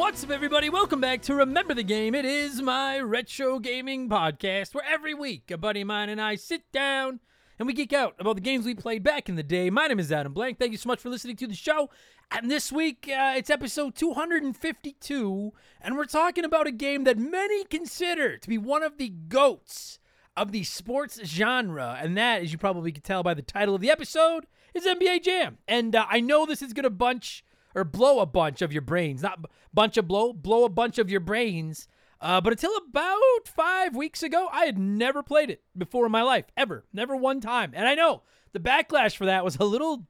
What's up, everybody? Welcome back to Remember the Game. It is my retro gaming podcast where every week a buddy of mine and I sit down and we geek out about the games we played back in the day. My name is Adam Blank. Thank you so much for listening to the show. And this week, uh, it's episode 252, and we're talking about a game that many consider to be one of the goats of the sports genre. And that, as you probably could tell by the title of the episode, is NBA Jam. And uh, I know this is going to bunch or blow a bunch of your brains. Not bunch of blow, blow a bunch of your brains. Uh, but until about five weeks ago, I had never played it before in my life, ever, never one time. And I know the backlash for that was a little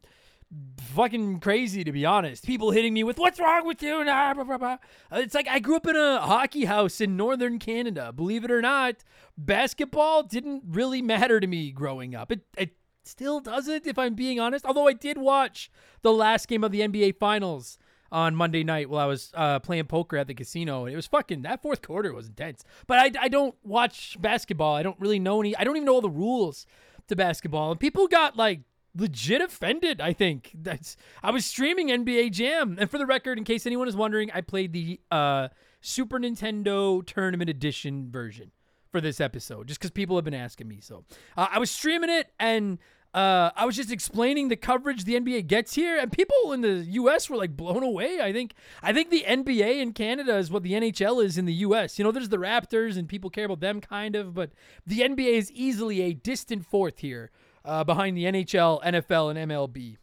fucking crazy, to be honest. People hitting me with "What's wrong with you?" Nah, blah, blah, blah. It's like I grew up in a hockey house in northern Canada. Believe it or not, basketball didn't really matter to me growing up. It, it still doesn't, if I'm being honest. Although I did watch the last game of the NBA Finals on Monday night while I was uh, playing poker at the casino. And it was fucking that fourth quarter was intense. But I, I don't watch basketball. I don't really know any. I don't even know all the rules to basketball. And people got like legit offended. I think that's. I was streaming NBA Jam, and for the record, in case anyone is wondering, I played the uh, Super Nintendo Tournament Edition version for this episode, just because people have been asking me. So uh, I was streaming it and uh, I was just explaining the coverage the NBA gets here, and people in the U.S. were like blown away. I think I think the NBA in Canada is what the NHL is in the U.S. You know, there's the Raptors, and people care about them kind of, but the NBA is easily a distant fourth here uh, behind the NHL, NFL, and MLB.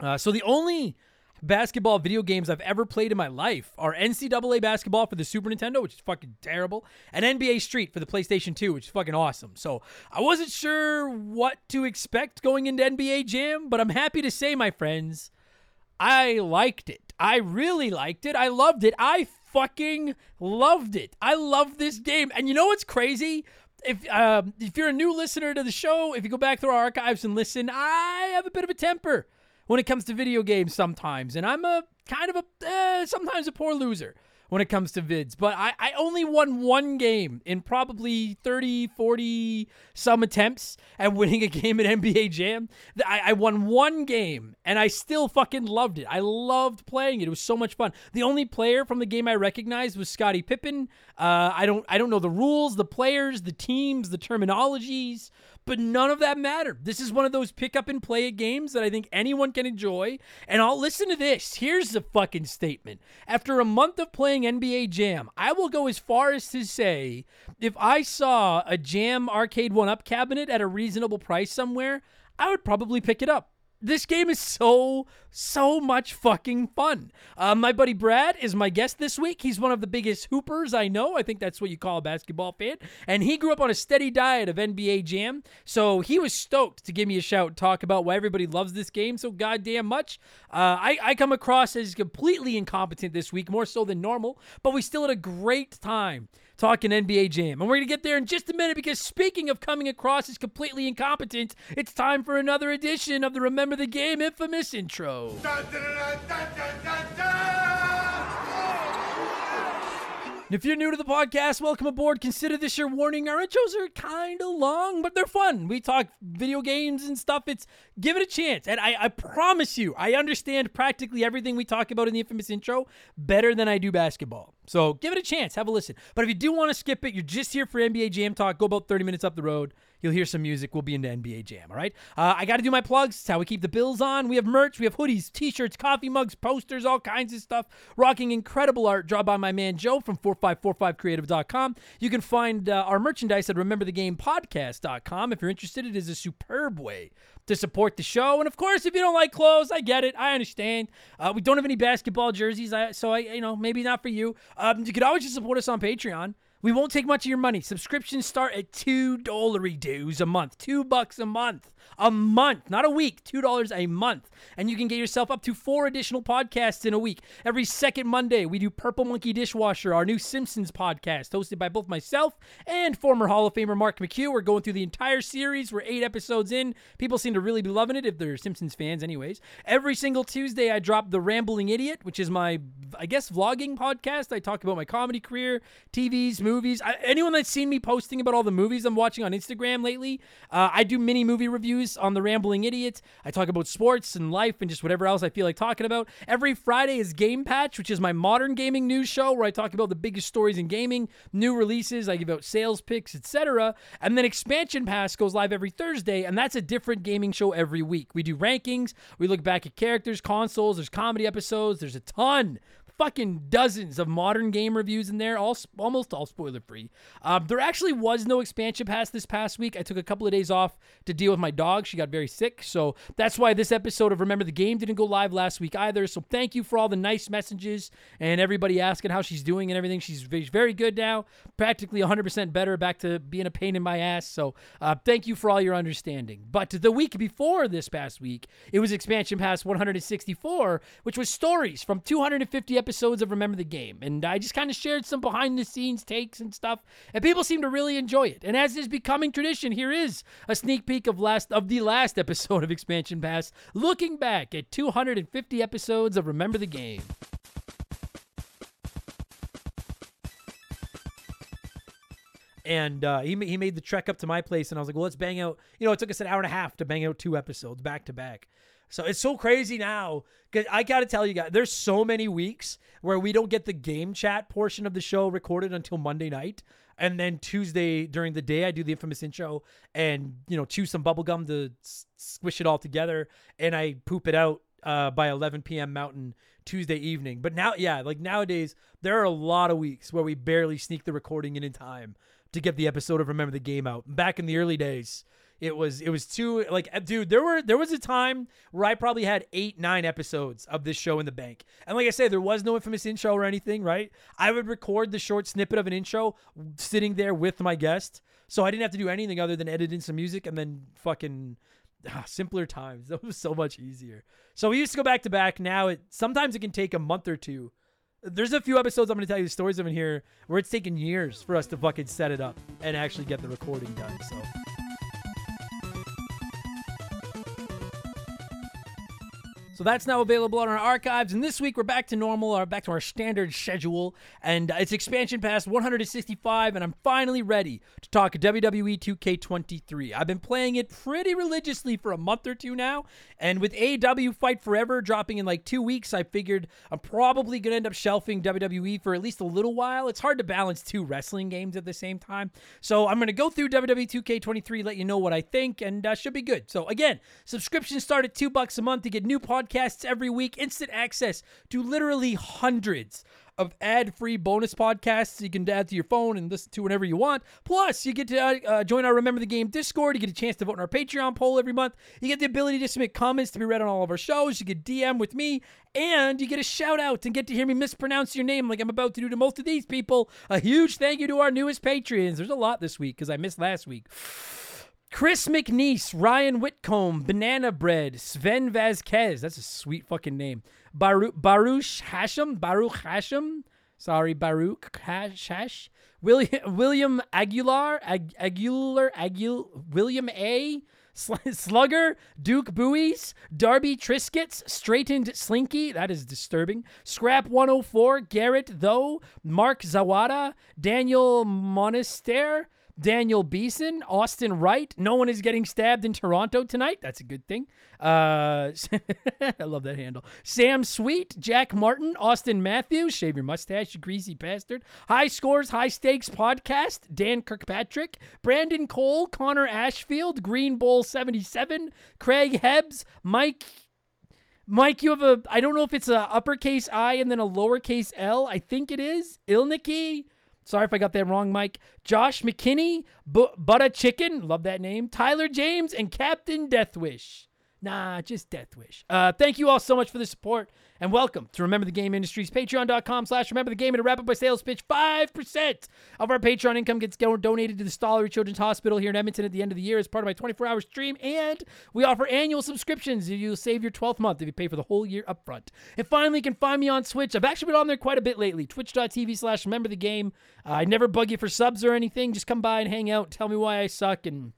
Uh, so the only basketball video games I've ever played in my life are NCAA basketball for the Super Nintendo, which is fucking terrible, and NBA Street for the PlayStation 2, which is fucking awesome. So I wasn't sure what to expect going into NBA Jam, but I'm happy to say, my friends, I liked it. I really liked it. I loved it. I fucking loved it. I love this game. And you know what's crazy? If uh, if you're a new listener to the show, if you go back through our archives and listen, I have a bit of a temper when it comes to video games sometimes, and I'm a kind of a eh, sometimes a poor loser when it comes to vids. But I, I only won one game in probably 30, 40 some attempts at winning a game at NBA Jam. I, I won one game and I still fucking loved it. I loved playing it. It was so much fun. The only player from the game I recognized was Scottie Pippen. Uh, I don't I don't know the rules, the players, the teams, the terminologies but none of that mattered. This is one of those pick up and play games that I think anyone can enjoy. And I'll listen to this. Here's the fucking statement. After a month of playing NBA Jam, I will go as far as to say if I saw a Jam Arcade 1 Up cabinet at a reasonable price somewhere, I would probably pick it up this game is so so much fucking fun. Uh, my buddy Brad is my guest this week. He's one of the biggest hoopers I know. I think that's what you call a basketball fan. And he grew up on a steady diet of NBA Jam, so he was stoked to give me a shout talk about why everybody loves this game so goddamn much. Uh, I, I come across as completely incompetent this week, more so than normal, but we still had a great time talking NBA Jam. And we're going to get there in just a minute because speaking of coming across as completely incompetent, it's time for another edition of the Remember the Game infamous intro. If you're new to the podcast, welcome aboard. Consider this your warning. Our intros are kind of long, but they're fun. We talk video games and stuff. It's give it a chance. And I, I promise you, I understand practically everything we talk about in the infamous intro better than I do basketball. So give it a chance. Have a listen. But if you do want to skip it, you're just here for NBA Jam Talk. Go about 30 minutes up the road. You'll hear some music. We'll be into NBA Jam. All right. Uh, I got to do my plugs. It's how we keep the bills on. We have merch. We have hoodies, t-shirts, coffee mugs, posters, all kinds of stuff. Rocking incredible art drawn by my man Joe from 4545creative.com. You can find uh, our merchandise at rememberthegamepodcast.com. If you're interested, it is a superb way to support the show. And of course, if you don't like clothes, I get it. I understand. Uh, we don't have any basketball jerseys, so I, you know, maybe not for you. Um, you could always just support us on Patreon. We won't take much of your money. Subscriptions start at two dollary dues a month, two bucks a month a month, not a week, $2 a month. And you can get yourself up to four additional podcasts in a week. Every second Monday, we do Purple Monkey Dishwasher, our new Simpsons podcast, hosted by both myself and former Hall of Famer Mark McHugh. We're going through the entire series. We're eight episodes in. People seem to really be loving it if they're Simpsons fans, anyways. Every single Tuesday, I drop The Rambling Idiot, which is my, I guess, vlogging podcast. I talk about my comedy career, TVs, movies. I, anyone that's seen me posting about all the movies I'm watching on Instagram lately, uh, I do mini movie reviews on the Rambling Idiot. I talk about sports and life and just whatever else I feel like talking about. Every Friday is Game Patch, which is my modern gaming news show where I talk about the biggest stories in gaming, new releases, I give out sales picks, etc. And then Expansion Pass goes live every Thursday, and that's a different gaming show every week. We do rankings, we look back at characters, consoles, there's comedy episodes, there's a ton fucking dozens of modern game reviews in there, all almost all spoiler free. Um, there actually was no expansion pass this past week. I took a couple of days off to deal with my dog. She got very sick, so that's why this episode of Remember the Game didn't go live last week either. So thank you for all the nice messages and everybody asking how she's doing and everything. She's very good now, practically 100% better, back to being a pain in my ass. So uh, thank you for all your understanding. But the week before this past week, it was expansion pass 164, which was stories from 250 episodes of Remember the Game. And I just kind of shared some behind the scenes takes and stuff. And people seem to really enjoy it. And as is becoming tradition, here is a sneak peek of last of the last episode of Expansion Pass, looking back at 250 episodes of Remember the Game. and uh, he he made the trek up to my place, and I was like, well, let's bang out. You know, it took us an hour and a half to bang out two episodes back to back. So it's so crazy now because I got to tell you guys, there's so many weeks where we don't get the game chat portion of the show recorded until Monday night. And then Tuesday during the day, I do the infamous intro and, you know, chew some bubble gum to squish it all together. And I poop it out uh, by 11 p.m. Mountain Tuesday evening. But now, yeah, like nowadays, there are a lot of weeks where we barely sneak the recording in in time to get the episode of Remember the Game out. Back in the early days, it was it was too like uh, dude, there were there was a time where I probably had eight, nine episodes of this show in the bank. And like I said, there was no infamous intro or anything, right? I would record the short snippet of an intro sitting there with my guest. So I didn't have to do anything other than edit in some music and then fucking ah, simpler times. That was so much easier. So we used to go back to back. Now it sometimes it can take a month or two. There's a few episodes I'm going to tell you the stories of in here where it's taken years for us to fucking set it up and actually get the recording done. So. So that's now available on our archives. And this week we're back to normal, or back to our standard schedule. And uh, it's expansion pass 165, and I'm finally ready to talk WWE 2K23. I've been playing it pretty religiously for a month or two now. And with AEW Fight Forever dropping in like two weeks, I figured I'm probably going to end up shelving WWE for at least a little while. It's hard to balance two wrestling games at the same time. So I'm going to go through WWE 2K23, let you know what I think, and uh, should be good. So again, subscriptions start at two bucks a month to get new podcasts every week, instant access to literally hundreds of ad-free bonus podcasts you can add to your phone and listen to whenever you want. Plus, you get to uh, uh, join our Remember the Game Discord. You get a chance to vote in our Patreon poll every month. You get the ability to submit comments to be read on all of our shows. You get DM with me, and you get a shout out and get to hear me mispronounce your name like I'm about to do to most of these people. A huge thank you to our newest Patreons. There's a lot this week because I missed last week. Chris McNeese, Ryan Whitcomb, Banana Bread, Sven Vasquez. That's a sweet fucking name. Baruch, Baruch Hashem, Baruch Hashem. Sorry, Baruch Hash. William, William Aguilar, Ag, Aguilar, Aguil, William A. Slugger, Duke Buoys, Darby Triscuits, Straightened Slinky, that is disturbing. Scrap 104, Garrett Though, Mark Zawada, Daniel Monaster, Daniel Beeson, Austin Wright. No one is getting stabbed in Toronto tonight. That's a good thing. Uh, I love that handle. Sam Sweet, Jack Martin, Auston Matthews. Shave your mustache, you greasy bastard. High Scores, High Stakes Podcast. Dan Kirkpatrick, Brandon Cole, Connor Ashfield, Green Bowl 77, Craig Hebbs, Mike Mike, you have a, I don't know if it's a uppercase I and then a lowercase L. I think it is. Ilniki. Sorry if I got that wrong, Mike. Josh McKinney, B- Butter Chicken, love that name. Tyler James, and Captain Deathwish. Nah, just Deathwish. Uh, thank you all so much for the support and welcome to Remember the Game Industries. Patreon.com slash Remember the Game. And to wrap up my sales pitch, 5% of our Patreon income gets donated to the Stollery Children's Hospital here in Edmonton at the end of the year as part of my 24 hour stream. And we offer annual subscriptions. You'll save your 12th month if you pay for the whole year up front. And finally, you can find me on Twitch. I've actually been on there quite a bit lately. Twitch.tv slash Remember the Game. Uh, I never bug you for subs or anything. Just come by and hang out. Tell me why I suck and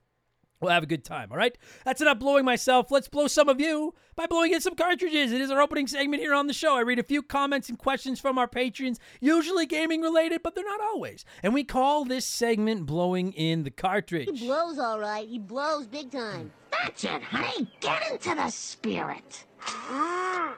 We'll have a good time, all right? That's enough blowing myself. Let's blow some of you by blowing in some cartridges. It is our opening segment here on the show. I read a few comments and questions from our patrons, usually gaming related, but they're not always. And we call this segment Blowing in the Cartridge. He blows all right. He blows big time. That's it, honey. Get into the spirit. Ah.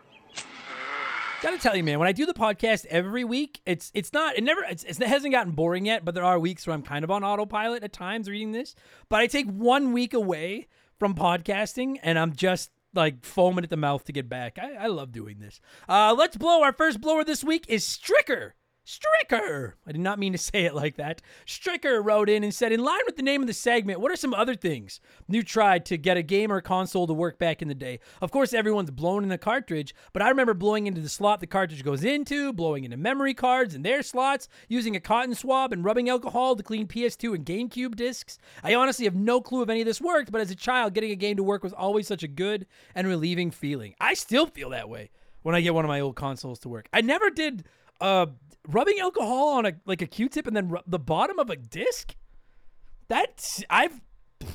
Gotta tell you, man, when I do the podcast every week, it's it's not it never it's, it hasn't gotten boring yet, but there are weeks where I'm kind of on autopilot at times reading this. But I take one week away from podcasting, and I'm just like foaming at the mouth to get back. I, I love doing this. Uh, let's blow. Our first blower this week is Stricker. Stricker! I did not mean to say it like that. Stricker wrote in and said, In line with the name of the segment, what are some other things you tried to get a game or console to work back in the day? Of course, everyone's blown in the cartridge, but I remember blowing into the slot the cartridge goes into, blowing into memory cards and their slots, using a cotton swab and rubbing alcohol to clean PS2 and GameCube discs. I honestly have no clue if any of this worked, but as a child, getting a game to work was always such a good and relieving feeling. I still feel that way when I get one of my old consoles to work. I never did uh rubbing alcohol on a like a q-tip and then rub the bottom of a disc? That's i've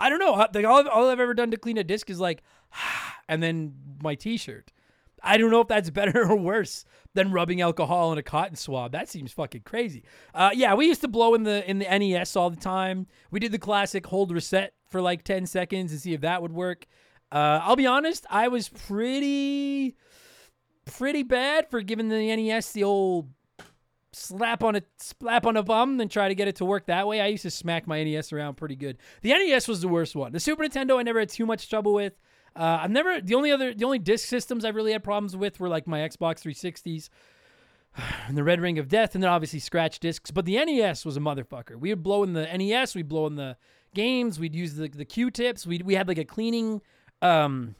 i don't know. All, all i've ever done to clean a disc is like and then my t-shirt. I don't know if that's better or worse than rubbing alcohol on a cotton swab. That seems fucking crazy. Uh, yeah we used to blow in the in the nes all the time. We did the classic hold reset for like 10 seconds and see if that would work. Uh, i'll be honest i was pretty pretty bad for giving the NES the old slap on a slap on a bum and try to get it to work that way. I used to smack my NES around pretty good. The NES was the worst one. The Super Nintendo I never had too much trouble with. Uh, I've never the only other the only disc systems I've really had problems with were like my Xbox 360s and the Red Ring of Death, and then obviously scratch discs. But the NES was a motherfucker. We would blow in the NES, we'd blow in the games, we'd use the the Q-tips. We we had like a cleaning. Um,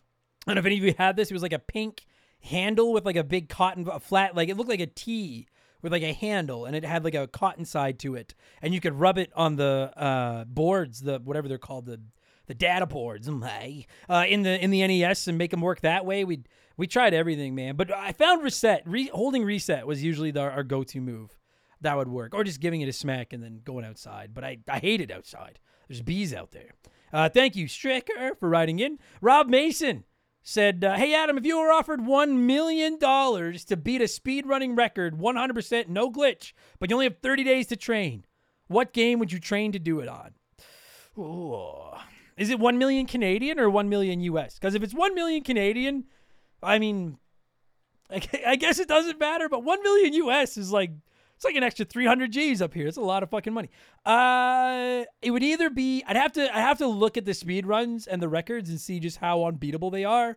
I don't know if any of you had this. It was like a pink handle with like a big cotton a flat like it looked like a T with like a handle and it had like a cotton side to it. And you could rub it on the uh, boards the whatever they're called the the data boards uh, in the in the NES and make them work that way. We we tried everything man. But I found reset re- holding reset was usually the, our go-to move that would work or just giving it a smack and then going outside. But I I hate it outside. There's bees out there. Uh, thank you Stricker for writing in. Rob Mason said, uh, "Hey Adam, if you were offered one million dollars to beat a speedrunning record, 100% no glitch, but you only have 30 days to train, what game would you train to do it on?" Ooh. Is it 1 million Canadian or 1 million US? Because if it's 1 million Canadian, I mean, I guess it doesn't matter, but 1 million US is like, it's like an extra 300 G's up here. It's a lot of fucking money. Uh, it would either be, I'd have to, I have to look at the speed runs and the records and see just how unbeatable they are.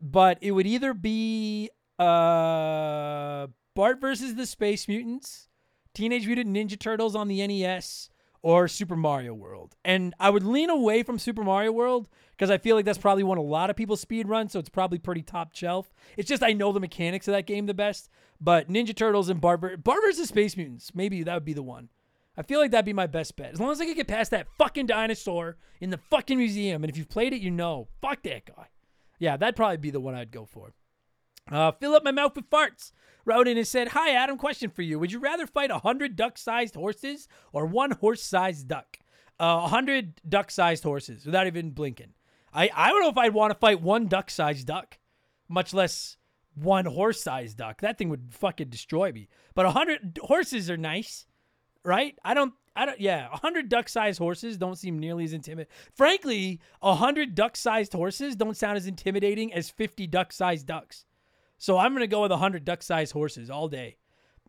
But it would either be uh, Bart versus the Space Mutants, Teenage Mutant Ninja Turtles on the NES, or Super Mario World. And I would lean away from Super Mario World because I feel like that's probably one a lot of people speed run, so it's probably pretty top shelf. It's just I know the mechanics of that game the best. But Ninja Turtles and Bart, ver- Bart versus Space Mutants, maybe that would be the one. I feel like that'd be my best bet. As long as I could get past that fucking dinosaur in the fucking museum. And if you've played it, you know. Fuck that guy. Yeah, that'd probably be the one I'd go for. Uh, fill up my mouth with farts. Wrote in and said, Hi, Adam, question for you. Would you rather fight 100 duck sized horses or one horse sized duck? Uh, 100 duck sized horses without even blinking. I, I don't know if I'd want to fight one duck sized duck, much less one horse sized duck. That thing would fucking destroy me. But 100 horses are nice, right? I don't. I don't. Yeah, 100 duck-sized horses don't seem nearly as intimidating. Frankly, 100 duck-sized horses don't sound as intimidating as 50 duck-sized ducks. So I'm gonna go with 100 duck-sized horses all day.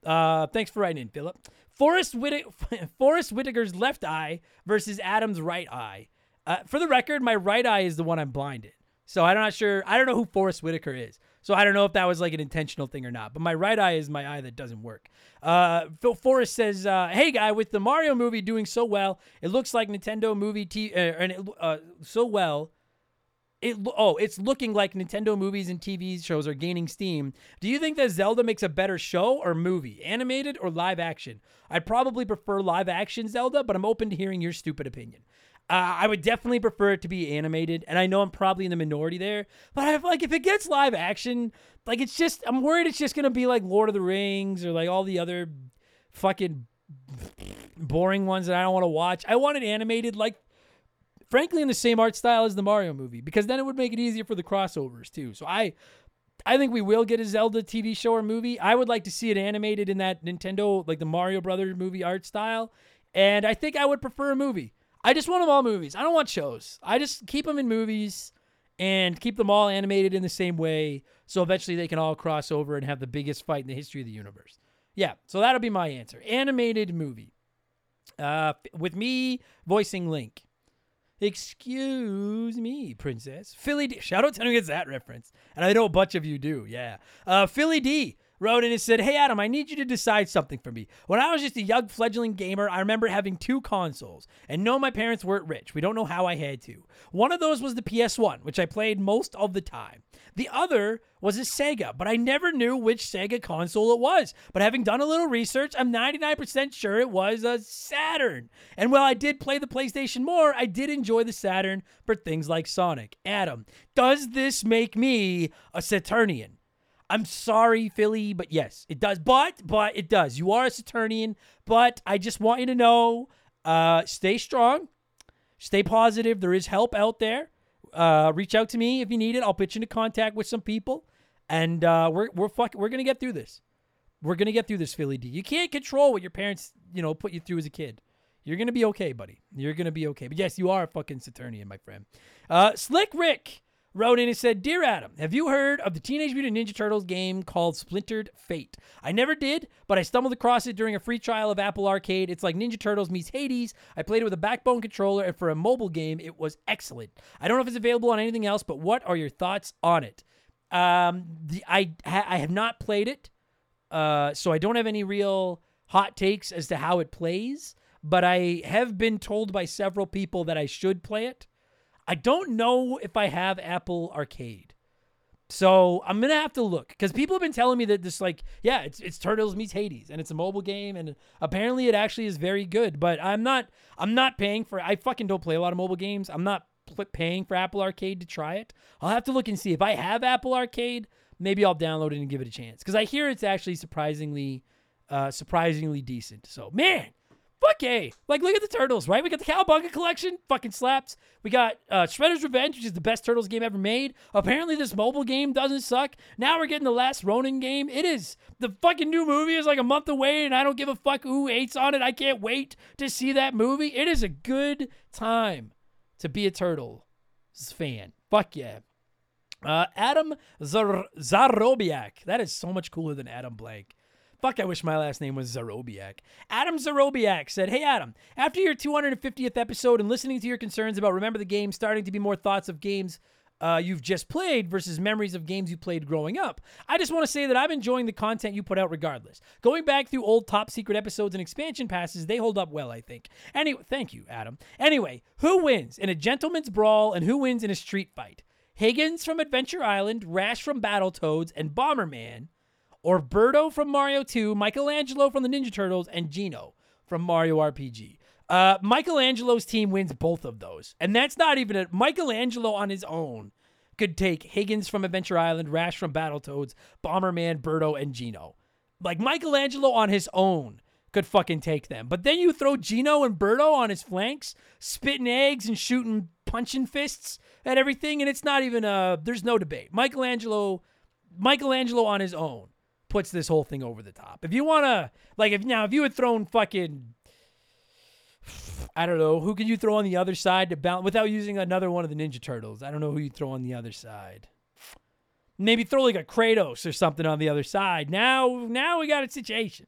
Uh, thanks for writing in, Philip. Forrest, Whitt- Forest Whitaker's left eye versus Adam's right eye. Uh, for the record, my right eye is the one I'm blinded. So I'm not sure. I don't know who Forest Whitaker is. So I don't know if that was like an intentional thing or not. But my right eye is my eye that doesn't work. Uh, Phil Forrest says, uh, "Hey guy, with the Mario movie doing so well, it looks like Nintendo movie t- uh, and it, uh, so well." It oh, it's looking like Nintendo movies and TV shows are gaining steam. Do you think that Zelda makes a better show or movie, animated or live action? I'd probably prefer live action Zelda, but I'm open to hearing your stupid opinion. Uh, I would definitely prefer it to be animated, and I know I'm probably in the minority there. But I like if it gets live action, like it's just I'm worried it's just gonna be like Lord of the Rings or like all the other fucking boring ones that I don't want to watch. I want it animated, like frankly in the same art style as the Mario movie, because then it would make it easier for the crossovers too. So I. I think we will get a Zelda TV show or movie. I would like to see it animated in that Nintendo, like the Mario Brothers movie art style. And I think I would prefer a movie. I just want them all movies. I don't want shows. I just keep them in movies and keep them all animated in the same way so eventually they can all cross over and have the biggest fight in the history of the universe. Yeah, so that'll be my answer. Animated movie. Uh, with me voicing Link. Excuse me, princess. Philly D. Shout out to anyone who gets that reference. And I know a bunch of you do, yeah. Uh, Philly D wrote in and said, Hey, Adam, I need you to decide something for me. When I was just a young fledgling gamer, I remember having two consoles. And no, my parents weren't rich. We don't know how I had to. One of those was the PS1, which I played most of the time. The other was a Sega, but I never knew which Sega console it was. But having done a little research, I'm 99% sure it was a Saturn. And while I did play the PlayStation more, I did enjoy the Saturn for things like Sonic. Adam, does this make me a Saturnian? I'm sorry, Philly, but yes, it does. But but it does. You are a Saturnian, but I just want you to know, uh, stay strong, stay positive. There is help out there. Uh, reach out to me if you need it. I'll put you into contact with some people, and uh, we're we're fuck, we're gonna get through this. We're gonna get through this, Philly D. You can't control what your parents, you know, put you through as a kid. You're gonna be okay, buddy. You're gonna be okay. But yes, you are a fucking Saturnian, my friend. Uh, Slick Rick wrote in and said, Dear Adam, have you heard of the Teenage Mutant Ninja Turtles game called Splintered Fate? I never did, but I stumbled across it during a free trial of Apple Arcade. It's like Ninja Turtles meets Hades. I played it with a backbone controller, and for a mobile game, it was excellent. I don't know if it's available on anything else, but what are your thoughts on it? Um, the, I, ha- I have not played it, uh, so I don't have any real hot takes as to how it plays, but I have been told by several people that I should play it. I don't know if I have Apple Arcade. So I'm gonna have to look because people have been telling me that this like yeah it's it's Turtles meets Hades and it's a mobile game and apparently it actually is very good but I'm not I'm not paying for I fucking don't play a lot of mobile games. I'm not paying for Apple Arcade to try it. I'll have to look and see. If I have Apple Arcade maybe I'll download it and give it a chance because I hear it's actually surprisingly uh surprisingly decent. So man fuck hey. Like, look at the turtles, right? We got the Cowabunga collection, fucking slaps. We got uh, Shredder's Revenge, which is the best Turtles game ever made. Apparently, this mobile game doesn't suck. Now we're getting the last Ronin game. It is the fucking new movie is like a month away, and I don't give a fuck who hates on it. I can't wait to see that movie. It is a good time to be a Turtles fan. Fuck yeah. Uh, Adam Zar- Zarobiak. That is so much cooler than Adam Blank. Fuck, I wish my last name was Zarobiak. Adam Zarobiak said, Hey, Adam, after your 250th episode and listening to your concerns about Remember the Game starting to be more thoughts of games uh, you've just played versus memories of games you played growing up, I just want to say that I'm enjoying the content you put out regardless. Going back through old top secret episodes and expansion passes, they hold up well, I think. Anyway, thank you, Adam. Anyway, who wins in a gentleman's brawl and who wins in a street fight? Higgins from Adventure Island, Rash from Battletoads, and Bomberman or Birdo from Mario 2, Michelangelo from the Ninja Turtles, and Geno from Mario RPG. Uh, Michelangelo's team wins both of those. And that's not even a Michelangelo on his own could take Higgins from Adventure Island, Rash from Battletoads, Bomberman, Birdo, and Geno. Like Michelangelo on his own could fucking take them. But then you throw Geno and Birdo on his flanks, spitting eggs and shooting punching fists at everything, and it's not even a there's no debate. Michelangelo Michelangelo on his own puts this whole thing over the top. If you wanna like if now if you had thrown fucking I don't know. Who could you throw on the other side to balance without using another one of the Ninja Turtles? I don't know who you throw on the other side. Maybe throw like a Kratos or something on the other side. Now, now we got a situation.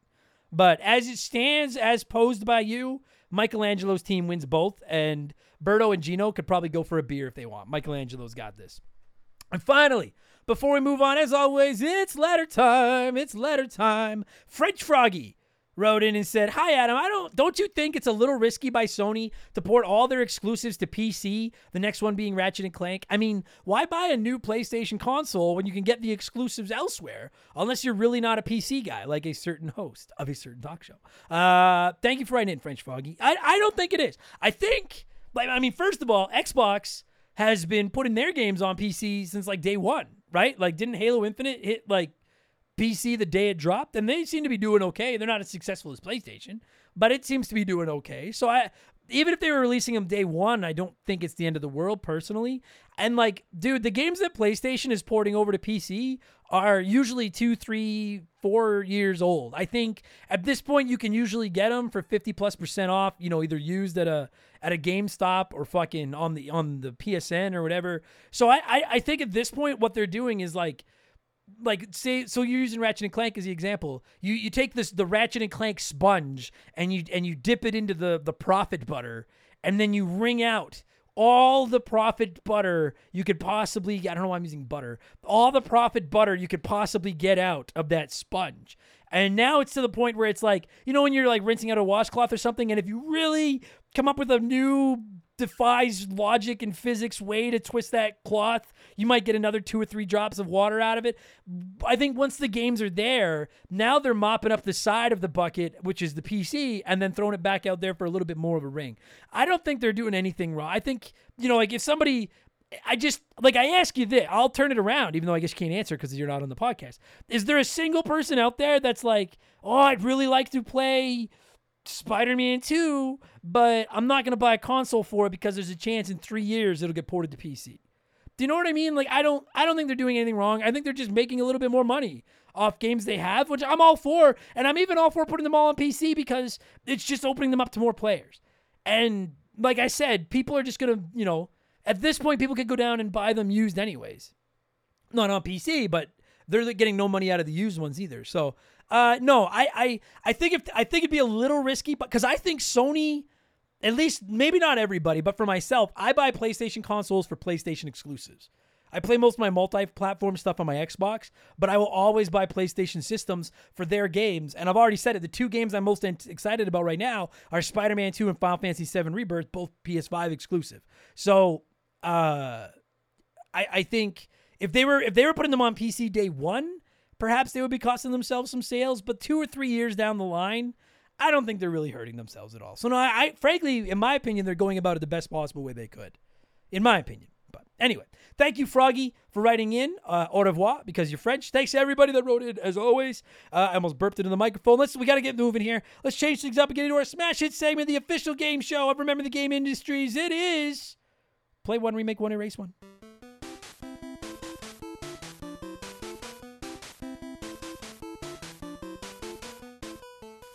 But as it stands, as posed by you, Michelangelo's team wins both, and Birdo and Geno could probably go for a beer if they want. Michelangelo's got this. And finally, before we move on, as always, it's letter time. It's letter time. French Froggy wrote in and said, "Hi Adam, I don't don't you think it's a little risky by Sony to port all their exclusives to PC, the next one being Ratchet and Clank? I mean, why buy a new PlayStation console when you can get the exclusives elsewhere unless you're really not a PC guy like a certain host of a certain talk show?" Uh, thank you for writing in French Froggy. I I don't think it is. I think like I mean, first of all, Xbox has been putting their games on PC since like day 1, right? Like didn't Halo Infinite hit like PC the day it dropped, and they seem to be doing okay. They're not as successful as PlayStation, but it seems to be doing okay. So I even if they were releasing them day one, I don't think it's the end of the world personally. And like, dude, the games that PlayStation is porting over to PC are usually two, three, four years old. I think at this point you can usually get them for fifty plus percent off. You know, either used at a at a GameStop or fucking on the on the PSN or whatever. So I I, I think at this point what they're doing is like like say so you're using Ratchet and Clank as the example. You you take this the Ratchet and Clank sponge and you and you dip it into the the profit butter and then you wring out all the profit butter you could possibly I don't know why I'm using butter. All the profit butter you could possibly get out of that sponge. And now it's to the point where it's like, you know when you're like rinsing out a washcloth or something and if you really come up with a new defies logic and physics way to twist that cloth, you might get another two or three drops of water out of it. I think once the games are there, now they're mopping up the side of the bucket, which is the PC, and then throwing it back out there for a little bit more of a ring. I don't think they're doing anything wrong. I think, you know, like if somebody I just like I ask you this, I'll turn it around, even though I guess you can't answer because you're not on the podcast. Is there a single person out there that's like, oh, I'd really like to play Spider-Man 2, but I'm not to buy a console for it because there's a chance in 3 years it'll get ported to PC. Do you know what I mean? Like I don't I don't think they're doing anything wrong. I think they're just making a little bit more money off games they have, which I'm all for, and I'm even all for putting them all on PC because it's just opening them up to more players. And like I said, people are just to, you know, at this point people could go down and buy them used anyways. Not on PC, but they're getting no money out of the used ones either. So uh, no, I, I, I think if I think it'd be a little risky, but because I think Sony, at least maybe not everybody, but for myself, I buy PlayStation consoles for PlayStation exclusives. I play most of my multi-platform stuff on my Xbox, but I will always buy PlayStation systems for their games. And I've already said it: the two games I'm most excited about right now are Spider-Man 2 and Final Fantasy 7 Rebirth, both PS5 exclusive. So, uh, I, I think if they were if they were putting them on PC day one, perhaps they would be costing themselves some sales, but two or three years down the line, I don't think they're really hurting themselves at all. So no, I, I frankly, in my opinion, they're going about it the best possible way they could, in my opinion. But Anyway, thank you, Froggy, for writing in. Uh, au revoir, because you're French. Thanks to everybody that wrote in, as always. Uh, I almost burped into the microphone. Let's we got to get moving here. Let's change things up and get into our smash hit segment, the official game show of Remember the Game Industries. It is play one, remake one, erase one.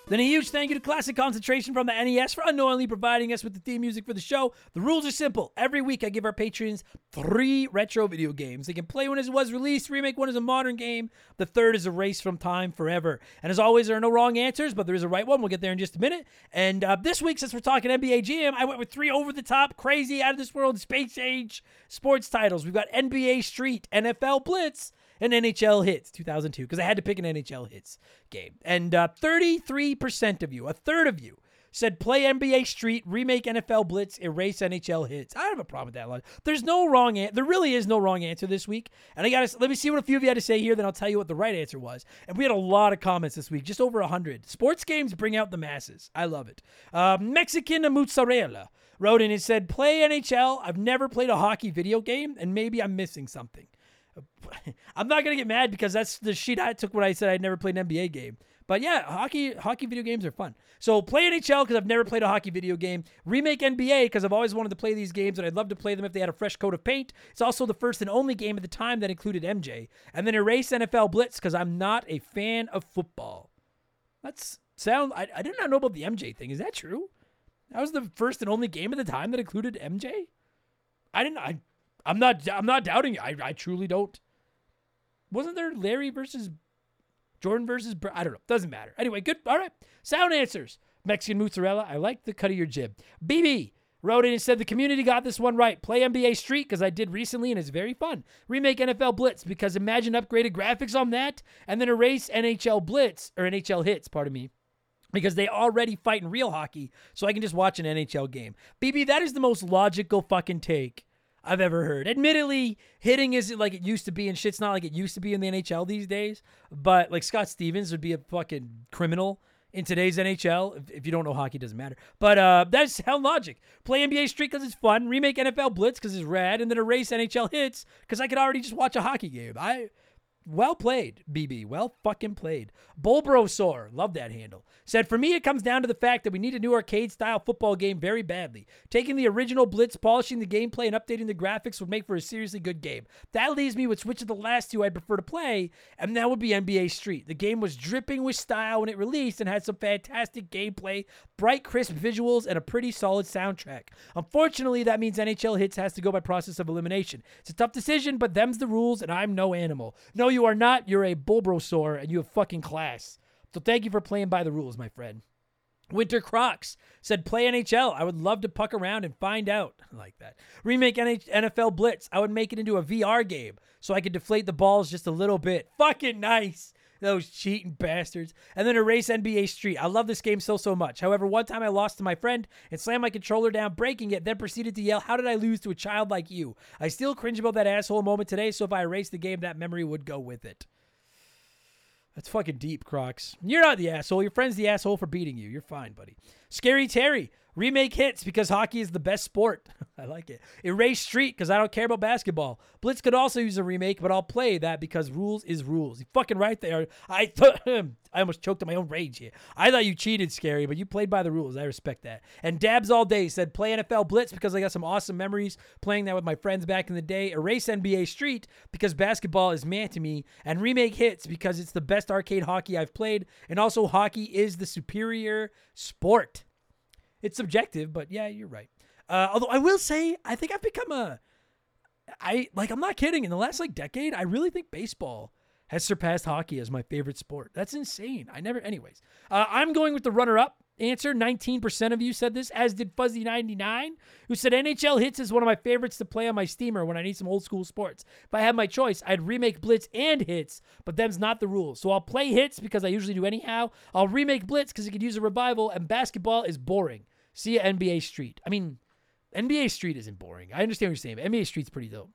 Then a huge thank you to Classic Concentration from the NES for unknowingly providing us with the theme music for the show. The rules are simple. Every week I give our patrons three retro video games. They can play one as it was released, remake one as a modern game. The third is a race from time forever. And as always, there are no wrong answers, but there is a right one. We'll get there in just a minute. And uh, this week, since we're talking NBA Jam, I went with three over the top, crazy, out of this world, space age sports titles. We've got NBA Street, NFL Blitz, and NHL Hitz 2002 because I had to pick an NHL Hitz game. And uh, 33% of you, a third of you, said play NBA Street, remake NFL Blitz, erase NHL Hitz. I don't have a problem with that. Lot. There's no wrong. There really is no wrong answer this week. And I got to let me see what a few of you had to say here. Then I'll tell you what the right answer was. And we had a lot of comments this week, just over 100. Sports games bring out the masses. I love it. Uh, Mexican mozzarella wrote in and said, play NHL. I've never played a hockey video game, and maybe I'm missing something. I'm not gonna get mad because that's the sheet I took when I said I'd never played an NBA game. But yeah, hockey hockey video games are fun. So play NHL because I've never played a hockey video game. Remake NBA because I've always wanted to play these games and I'd love to play them if they had a fresh coat of paint. It's also the first and only game at the time that included MJ. And then erase NFL Blitz because I'm not a fan of football. That's sound. I, I did not know about the MJ thing. Is that true? That was the first and only game at the time that included MJ. I didn't. I I'm not. I'm not doubting it. I, I truly don't. Wasn't there Larry versus Jordan versus? I don't know. Doesn't matter. Anyway, good. All right. Sound answers. Mexican mozzarella. I like the cut of your jib. BB wrote in and said the community got this one right. Play NBA Street because I did recently and it's very fun. Remake NFL Blitz because imagine upgraded graphics on that, and then erase NHL Blitz or NHL Hitz. Pardon me because they already fight in real hockey, so I can just watch an NHL game. BB, that is the most logical fucking take I've ever heard. Admittedly, hitting isn't like it used to be, and shit's not like it used to be in the NHL these days. But like Scott Stevens would be a fucking criminal in today's NHL. If, if you don't know hockey, doesn't matter. But uh, that's hell logic. Play NBA Street because it's fun. Remake NFL Blitz because it's rad, and then erase NHL Hitz because I could already just watch a hockey game. I well played, BB. Well fucking played. Bulbrosaur, love that handle. Said, for me, it comes down to the fact that we need a new arcade style football game very badly. Taking the original Blitz, polishing the gameplay, and updating the graphics would make for a seriously good game. That leaves me with which of the last two I'd prefer to play, and that would be NBA Street. The game was dripping with style when it released and had some fantastic gameplay, bright, crisp visuals, and a pretty solid soundtrack. Unfortunately, that means NHL Hitz has to go by process of elimination. It's a tough decision, but them's the rules, and I'm no animal. No, you are not. You're a Bulbrosaur, and you have fucking class. So thank you for playing by the rules, my friend. Winter Crocs said, play NHL. I would love to puck around and find out. I like that. Remake NFL Blitz. I would make it into a VR game so I could deflate the balls just a little bit. Fucking nice. Those cheating bastards. And then erase NBA Street. I love this game so, so much. However, one time I lost to my friend and slammed my controller down, breaking it, then proceeded to yell, How did I lose to a child like you? I still cringe about that asshole moment today, so if I erase the game, that memory would go with it. That's fucking deep, Crocs. You're not the asshole. Your friend's the asshole for beating you. You're fine, buddy. Scary Terry. Remake hits because hockey is the best sport. I like it. Erase Street because I don't care about basketball. Blitz could also use a remake, but I'll play that because rules is rules. You fucking right there. I th- I almost choked on my own rage here. I thought you cheated, Scary, but you played by the rules. I respect that. And Dabs All Day said play NFL Blitz because I got some awesome memories playing that with my friends back in the day. Erase NBA Street because basketball is man to me. And remake hits because it's the best arcade hockey I've played. And also hockey is the superior sport. It's subjective, but yeah, you're right. Uh, although I will say, I think I've become a, I like, I'm not kidding. In the last like decade, I really think baseball has surpassed hockey as my favorite sport. That's insane. I never, anyways. Uh, I'm going with the runner-up answer. 19% of you said this, as did Fuzzy99, who said NHL Hitz is one of my favorites to play on my steamer when I need some old school sports. If I had my choice, I'd remake Blitz and Hitz, but them's not the rules. So I'll play Hitz because I usually do anyhow. I'll remake Blitz because it could use a revival, and basketball is boring. See NBA Street. I mean, NBA Street isn't boring. I understand what you're saying, but NBA Street's pretty dope.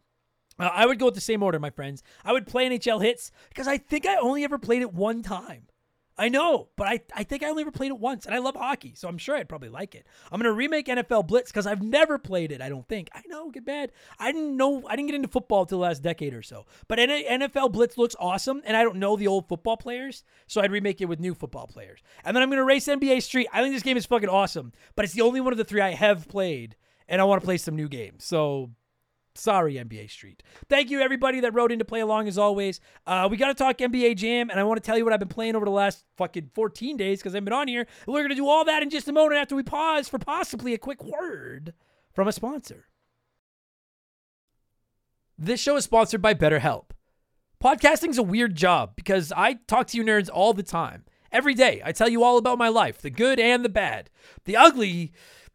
Uh, I would go with the same order, my friends. I would play NHL Hitz because I think I only ever played it one time. I know, but I, I think I only ever played it once, and I love hockey, so I'm sure I'd probably like it. I'm gonna remake NFL Blitz because I've never played it. I don't think. I know, get bad. I didn't know. I didn't get into football till the last decade or so. But NFL Blitz looks awesome, and I don't know the old football players, so I'd remake it with new football players. And then I'm gonna race NBA Street. I think this game is fucking awesome, but it's the only one of the three I have played, and I want to play some new games. So Sorry, NBA Street. Thank you, everybody that wrote in to play along as always. Uh, we got to talk NBA Jam, and I want to tell you what I've been playing over the last fucking 14 days because I've been on here. We're going to do all that in just a moment after we pause for possibly a quick word from a sponsor. This show is sponsored by BetterHelp. Podcasting's a weird job because I talk to you nerds all the time. Every day, I tell you all about my life, the good and the bad. The ugly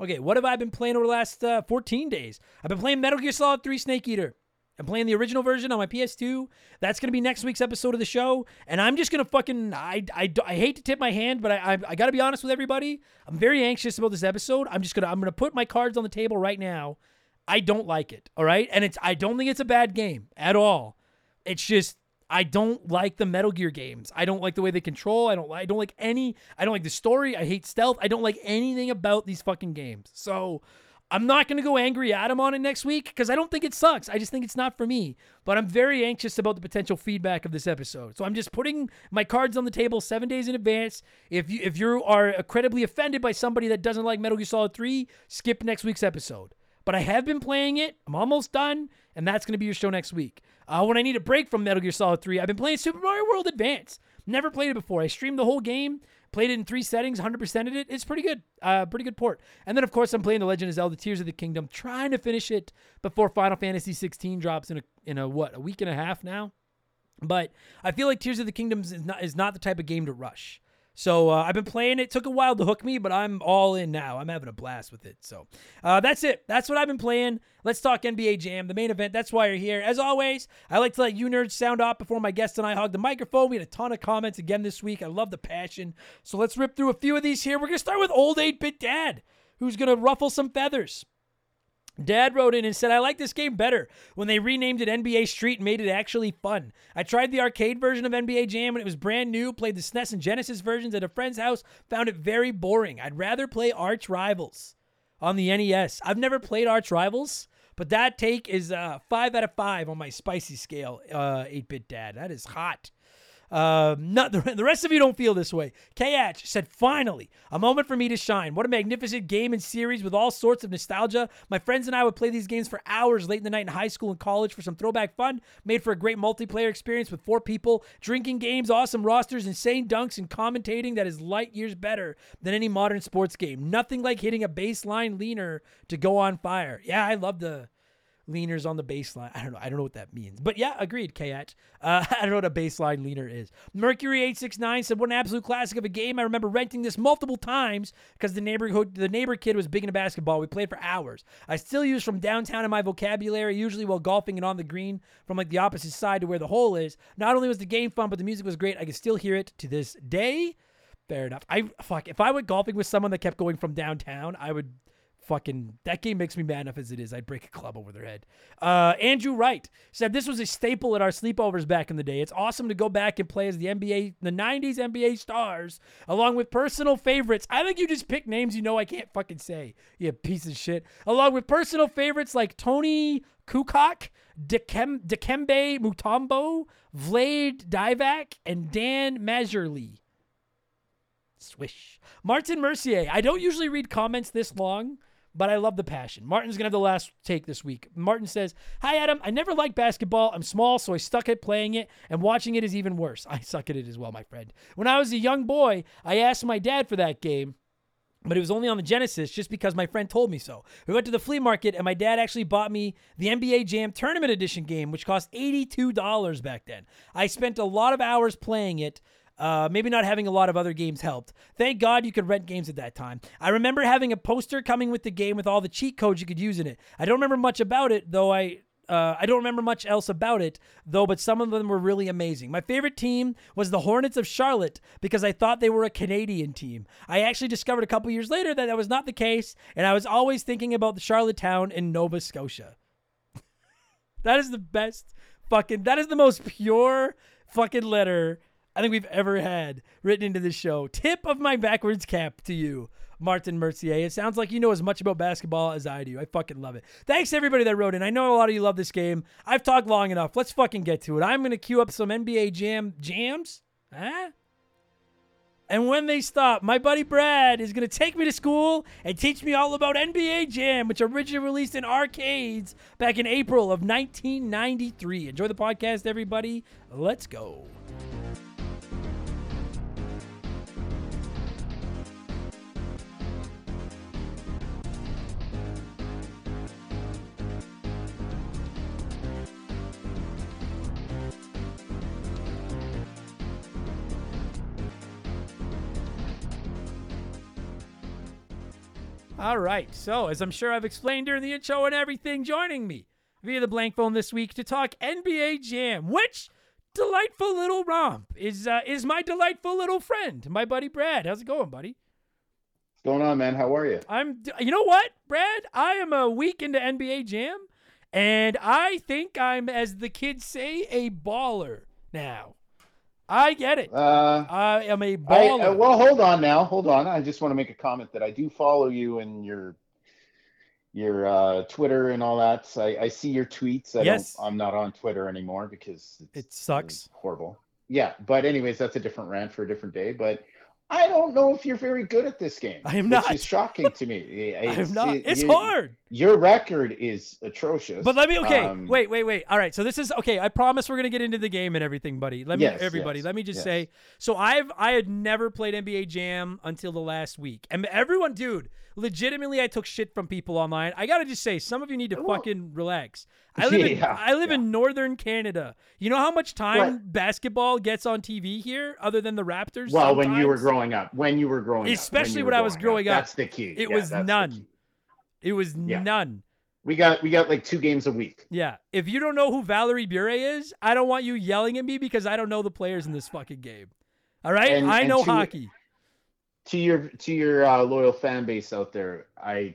Okay, what have I been playing over the last uh, 14 days? I've been playing Metal Gear Solid 3 Snake Eater. I'm playing the original version on my PS2. That's going to be next week's episode of the show. And I'm just going to fucking, I, I, I hate to tip my hand, but I, I, I got to be honest with everybody. I'm very anxious about this episode. I'm just going to, I'm going to put my cards on the table right now. I don't like it. All right. And it's, I don't think it's a bad game at all. It's just, I don't like the Metal Gear games. I don't like the way they control. I don't I don't like any I don't like the story. I hate stealth. I don't like anything about these fucking games. So I'm not going to go angry at him on it next week because I don't think it sucks. I just think it's not for me. But I'm very anxious about the potential feedback of this episode. So I'm just putting my cards on the table seven days in advance. If you if you are incredibly offended by somebody that doesn't like Metal Gear Solid 3, skip next week's episode. But I have been playing it. I'm almost done, and that's going to be your show next week. Uh, when I need a break from Metal Gear Solid 3, I've been playing Super Mario World Advance. Never played it before. I streamed the whole game, played it in three settings, 100%ed it. It's pretty good. Uh, pretty good port. And then, of course, I'm playing The Legend of Zelda Tears of the Kingdom, trying to finish it before Final Fantasy 16 drops in a, in a what, a week and a half now? But I feel like Tears of the Kingdom is not, is not the type of game to rush. So uh, I've been playing it. Took a while to hook me, but I'm all in now. I'm having a blast with it. So uh, that's it. That's what I've been playing. Let's talk NBA Jam, the main event. That's why you're here. As always, I like to let you nerds sound off before my guest and I hog the microphone. We had a ton of comments again this week. I love the passion. So let's rip through a few of these here. We're gonna start with old 8-bit dad, who's gonna ruffle some feathers. Dad wrote in and said, I like this game better when they renamed it NBA Street and made it actually fun. I tried the arcade version of NBA Jam when it was brand new, played the SNES and Genesis versions at a friend's house, found it very boring. I'd rather play Arch Rivals on the NES. I've never played Arch Rivals, but that take is uh, 5 out of 5 on my spicy scale, 8 uh, bit dad. That is hot. Uh, not the, the rest of you don't feel this way. Kh said, "Finally, a moment for me to shine. What a magnificent game and series with all sorts of nostalgia. My friends and I would play these games for hours late in the night in high school and college for some throwback fun. Made for a great multiplayer experience with four people, drinking games, awesome rosters, insane dunks, and commentating that is light years better than any modern sports game. Nothing like hitting a baseline leaner to go on fire. Yeah, I love the." Leaners on the baseline. I don't know. I don't know what that means. But yeah, agreed, KH. Uh, I don't know what a baseline leaner is. Mercury869 said, What an absolute classic of a game. I remember renting this multiple times because the neighborhood the neighbor kid was big into basketball. We played for hours. I still use from downtown in my vocabulary, usually while golfing and on the green from like the opposite side to where the hole is. Not only was the game fun, but the music was great. I can still hear it to this day. Fair enough. I fuck if I went golfing with someone that kept going from downtown, I would Fucking that game makes me mad enough as it is. I'd break a club over their head. Uh, Andrew Wright said this was a staple at our sleepovers back in the day. It's awesome to go back and play as the NBA, the '90s NBA stars, along with personal favorites. I think you just pick names you know I can't fucking say. You piece of shit. Along with personal favorites like Toni Kukoc, Dikembe Mutombo, Vlade Divac, and Dan Majerle. Swish. Martin Mercier. I don't usually read comments this long, but I love the passion. Martin's going to have the last take this week. Martin says, Hi, Adam. I never liked basketball. I'm small, so I stuck at playing it, and watching it is even worse. I suck at it as well, my friend. When I was a young boy, I asked my dad for that game but it was only on the Genesis just because my friend told me so. We went to the flea market and my dad actually bought me the NBA Jam Tournament Edition game, which cost $82 back then. I spent a lot of hours playing it. Uh, maybe not having a lot of other games helped. Thank God you could rent games at that time. I remember having a poster coming with the game with all the cheat codes you could use in it. I don't remember much about it, though I uh, I don't remember much else about it, though, but some of them were really amazing. My favorite team was the Hornets of Charlotte because I thought they were a Canadian team. I actually discovered a couple years later that that was not the case, and I was always thinking about the Charlottetown in Nova Scotia. that is the best fucking, that is the most pure fucking letter I think we've ever had written into this show. Tip of my backwards cap to you. Martin Mercier. It sounds like you know as much about basketball as I do. I fucking love it. Thanks to everybody that wrote in. I know a lot of you love this game. I've talked long enough. Let's fucking get to it. I'm gonna queue up some NBA Jam jams. Huh? And when they stop, my buddy Brad is going to take me to school and teach me all about NBA Jam, which originally released in arcades back in April of 1993. Enjoy the podcast, everybody. Let's go. All right. So, as I'm sure I've explained during the intro and everything, joining me via the blank phone this week to talk NBA Jam, which delightful little romp is uh, is my delightful little friend, my buddy Brad. How's it going, buddy? What's going on, man? How are you? I'm. You know what, Brad? I am a week into NBA Jam, and I think I'm, as the kids say, a baller now. I get it. Uh, I am a I, baller. uh, well, hold on now. Hold on. I just want to make a comment that I do follow you and your your uh, Twitter and all that. So I, I see your tweets. I Yes. don't, I'm not on Twitter anymore because it's, it sucks. horrible. Yeah, but anyways, that's a different rant for a different day. But I don't know if you're very good at this game. I am not. is shocking to me. It's, not. it- It's you- hard. Your record is atrocious. But let me okay. Um, wait, wait, wait. All right. So this is okay. I promise we're gonna get into the game and everything, buddy. Let me Yes, everybody. yes, let me just yes. say. So I've I had never played NBA Jam until the last week, and everyone, dude, legitimately, I took shit from people online. I gotta just say, some of you need to Well- fucking relax. I live in Yeah, I live yeah. in northern Canada. You know how much time Right. basketball gets on TV here, other than the Raptors. well, when you were growing up, when you were growing up, Especially when I was growing up, That's the key. it Yeah, was none. it was none. We got we got like two games a week. Yeah. If you don't know who Valeri Bure is, I don't want you yelling at me because I don't know the players in this fucking game. All right? And- I and know to- hockey. To your to your uh, loyal fan base out there, I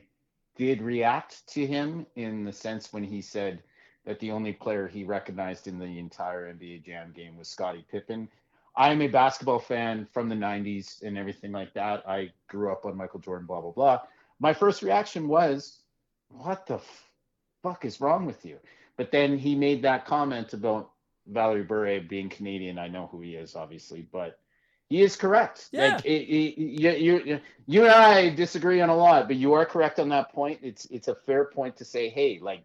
did react to him in the sense when he said that the only player he recognized in the entire NBA Jam game was Scottie Pippen. I'm a basketball fan from the 90s and everything like that. I grew up on Michael Jordan, blah blah blah. My first reaction was, "What the fuck is wrong with you?" But then he made that comment about Valeri Bure being Canadian. I know who he is, obviously, but he is correct. Yeah. Like it, it, you, you, you and I disagree on a lot, but you are correct on that point. It's it's a fair point to say, hey, like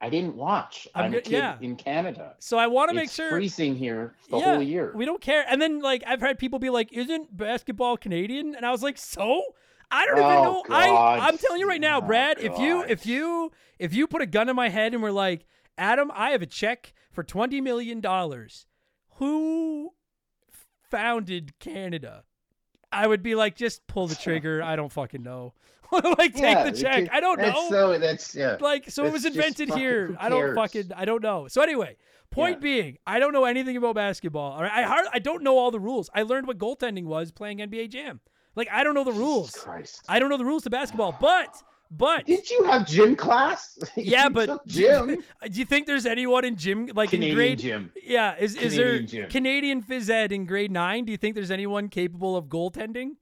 I didn't watch. I'm I'm, a kid yeah. in Canada. So I want to make it's sure freezing here the Yeah, whole year. we don't care. And then like I've had people be like, "Isn't basketball Canadian?" And I was like, "So?" I don't even Oh, know. I. I'm telling you right now, Oh, Brad, if you oh, if you if you put a gun in my head and we're like, "Adam, I have a check for 20 million dollars." Who founded Canada? I would be like, just pull the trigger. I don't fucking know. like, take Yeah, the check. I don't know. So that's yeah. like, so it was invented here. I don't fucking, I don't know. So anyway, point Yeah. being, I don't know anything about basketball. All right, I hard, I don't know all the rules. I learned what goaltending was playing NBA Jam. Like, I don't know the rules. Christ. I don't know the rules to basketball, but But Did you have gym class? yeah, but gym. Uh, do you think there's anyone in gym like Canadian in grade? gym. Yeah, is is there Canadian gym. Canadian phys ed in grade nine? Do you think there's anyone capable of goaltending?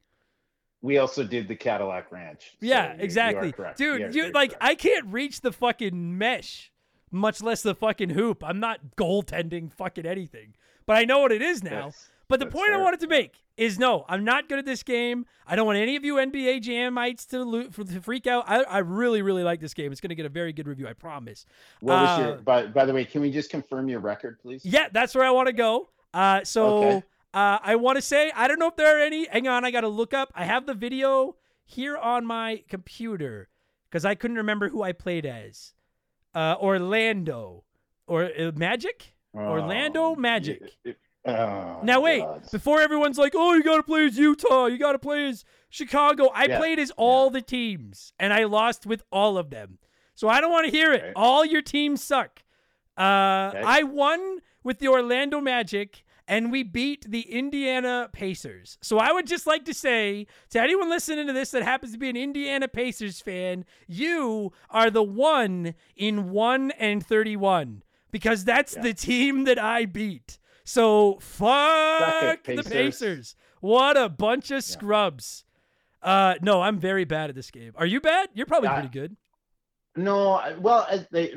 We also did the Cadillac Ranch. Yeah, you- you exactly. You dude. You like correct. I can't reach the fucking mesh, much less the fucking hoop. I'm not goaltending fucking anything, but I know what it is now. That's- But the point I wanted to make is no, I'm not good at this game. I don't want any of you NBA Jamites to, lo- for, to freak out. I, I really, really like this game. It's going to get a very good review, I promise. What was your? Uh, By, by the way, can we just confirm your record, please? Yeah, that's where I want to go. Uh, so Okay. Uh, I want to say I don't know if there are any. Hang on, I got to look up. I have the video here on my computer because I couldn't remember who I played as. Uh, Orlando or uh, Magic. Orlando Oh, Magic. y- Oh, Now wait, God. before everyone's like, "Oh, you got to play as Utah, you got to play as Chicago." I Yeah, played as all the teams, and I lost with all of them. So I don't want to hear it. Okay. All your teams suck. Uh, Okay. I won with the Orlando Magic, and we beat the Indiana Pacers. So I would just like to say to anyone listening to this that happens to be an Indiana Pacers fan, you are the one in one and thirty-one because that's Yeah. the team that I beat. So fuck the Pacers. Pacers. What a bunch of scrubs. Uh, no, I'm very bad at this game. Are you bad? You're probably I- pretty good. No, well, they,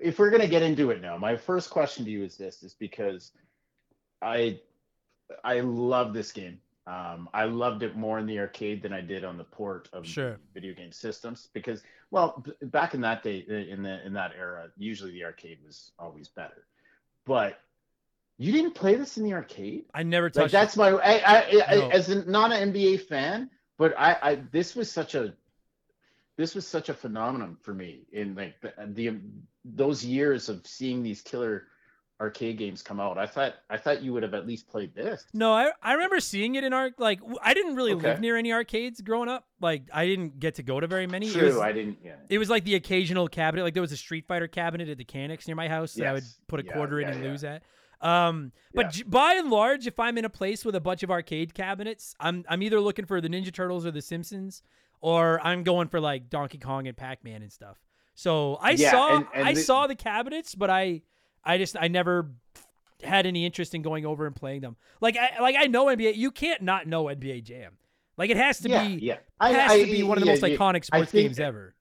if we're gonna get into it now, my first question to you is this: is because I I love this game. Um, I loved it more in the arcade than I did on the port of Sure. video game systems because, well, b- back in that day, in the in that era, usually the arcade was always better. But you didn't play this in the arcade. I never Like touched that's my I, I, I, No. as a not an NBA fan, but I, I this was such a this was such a phenomenon for me in like the, the those years of seeing these killer arcade games come out. I thought I thought you would have at least played this. No, I, I remember seeing it in arc. Like I didn't really live near any arcades growing up. Like I didn't get to go to very many. True, was, I didn't. Yeah. it was like the occasional cabinet. Like there was a Street Fighter cabinet at the Canix near my house that I would put a Yeah, quarter in yeah, and yeah. lose at. Um, but j- by and large, if I'm in a place with a bunch of arcade cabinets, I'm I'm either looking for the Ninja Turtles or the Simpsons, or I'm going for like Donkey Kong and Pac Man and stuff. So I saw and- and I the- saw the cabinets, but I I just I never had any interest in going over and playing them. Like I like I know NBA. You can't not know NBA Jam. Like it has to yeah, be yeah. has to be one of the yeah, most iconic sports think- games ever.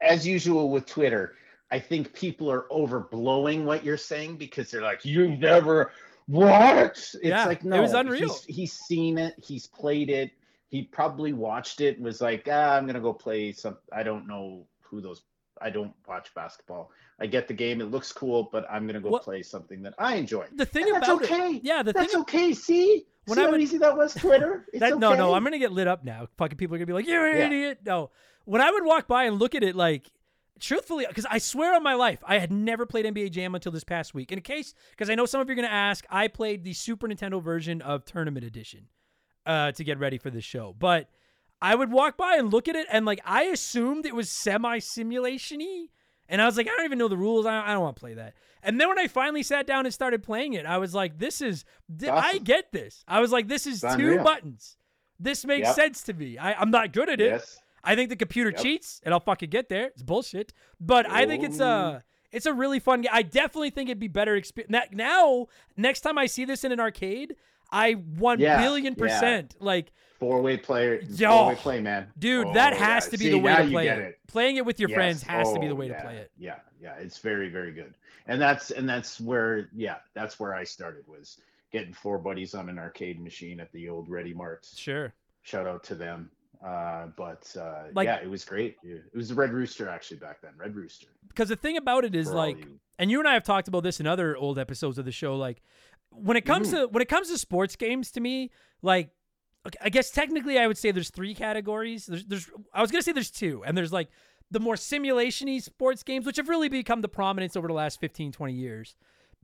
as usual with Twitter, I think people are overblowing what you're saying because they're like, "You never what?" It's Yeah, like it no, was unreal. He's, he's seen it, he's played it, he probably watched it and was like, "Ah, I'm gonna go play some." I don't know who those. I don't watch basketball. I get the game; it looks cool, but I'm gonna go Well- play something that I enjoy. The thing And that's about okay. it, yeah, the That's thing okay. See, When see I how would- easy that was, Twitter. It's that no no. I'm gonna get lit up now. Fucking people are gonna be like, "You're an Yeah. idiot." No, when I would walk by and look at it, like truthfully, because I swear on my life, I had never played NBA Jam until this past week. In a case, because I know some of you are gonna ask, I played the Super Nintendo version of Tournament Edition uh, to get ready for this show, but. I would walk by and look at it, and like I assumed it was semi simulation y. And I was like, I don't even know the rules. I I don't want to play that. And then when I finally sat down and started playing it, I was like, this is, th- I get this. I was like, this is It's two unreal. buttons. This makes Yep. sense to me. I, I'm not good at it. Yes. I think the computer Yep. cheats, and I'll fucking get there. It's bullshit. But I think it's a, it's a really fun game. I definitely think it'd be better experience. Now, next time I see this in an arcade, I one Yeah, billion yeah. percent like Four way player, four way play, man. Dude, Oh, that has yeah. to be See, the way now to you play get it. Playing it with your Yes. friends has to be Oh, the way to play it. Yeah, yeah, it's very, very good. And that's and that's where yeah, that's where I started was getting four buddies on an arcade machine at the old Ready Marts. Sure. Shout out to them. Uh, but uh, Like- yeah, it was great. It was the Red Rooster actually back then. Red Rooster. Because the thing about it is for like, you- and you and I have talked about this in other old episodes of the show. Like, when it comes Mm-hmm. to when it comes to sports games, to me, like, okay, I guess technically I would say there's three categories. There's, there's I was gonna say there's two, and there's like the more simulation-y sports games, which have really become the prominence over the last 15, 20 years.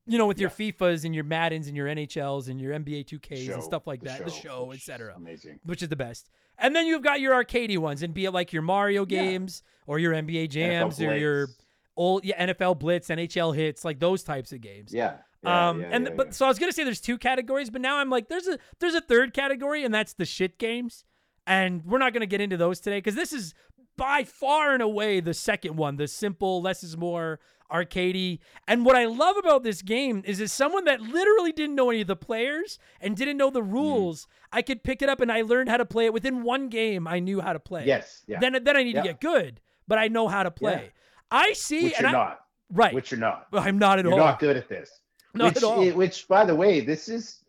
You know, with your FIFAs and your Maddens and your NHLs and your NBA 2Ks show, and stuff like that, the show, etc Amazing. which is the best. And then you've got your arcadey ones, and be it like your Mario games or your NBA jams or your old yeah, NFL Blitz, NHL Hitz, like those types of games. Yeah. Yeah, um, yeah, and yeah, but so I was gonna say there's two categories, but now I'm like there's a there's a third category, and that's the shit games. And we're not gonna get into those today because this is by far and away the second one, the simple, less is more, arcadey. And what I love about this game is as someone that literally didn't know any of the players and didn't know Mm. the rules, I could pick it up and I learned how to play it within one game. I knew how to play. Yes. Yeah. Then then I need Yeah. to get good, but I know how to play. Yeah. I see, which and you're I, not. right. Which you're not. I'm not at You're all. not good at this. Not which, at all. Which, by the way, this is.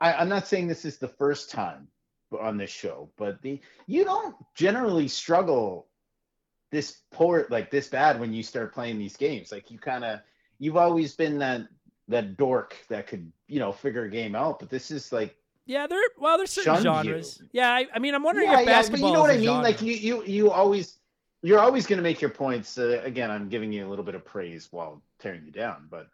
I, I'm not saying this is the first time on this show, but the you don't generally struggle this poor like this bad when you start playing these games. Like you kind of you've always been that that dork that could you know figure a game out, but this is like yeah, there. Well, there's certain Shunned you. genres. Yeah, I, I mean, I'm wondering yeah, if yeah, but you know what I mean. genre. Like you you you always you're always going to make your points. Uh, again, I'm giving you a little bit of praise while tearing you down, but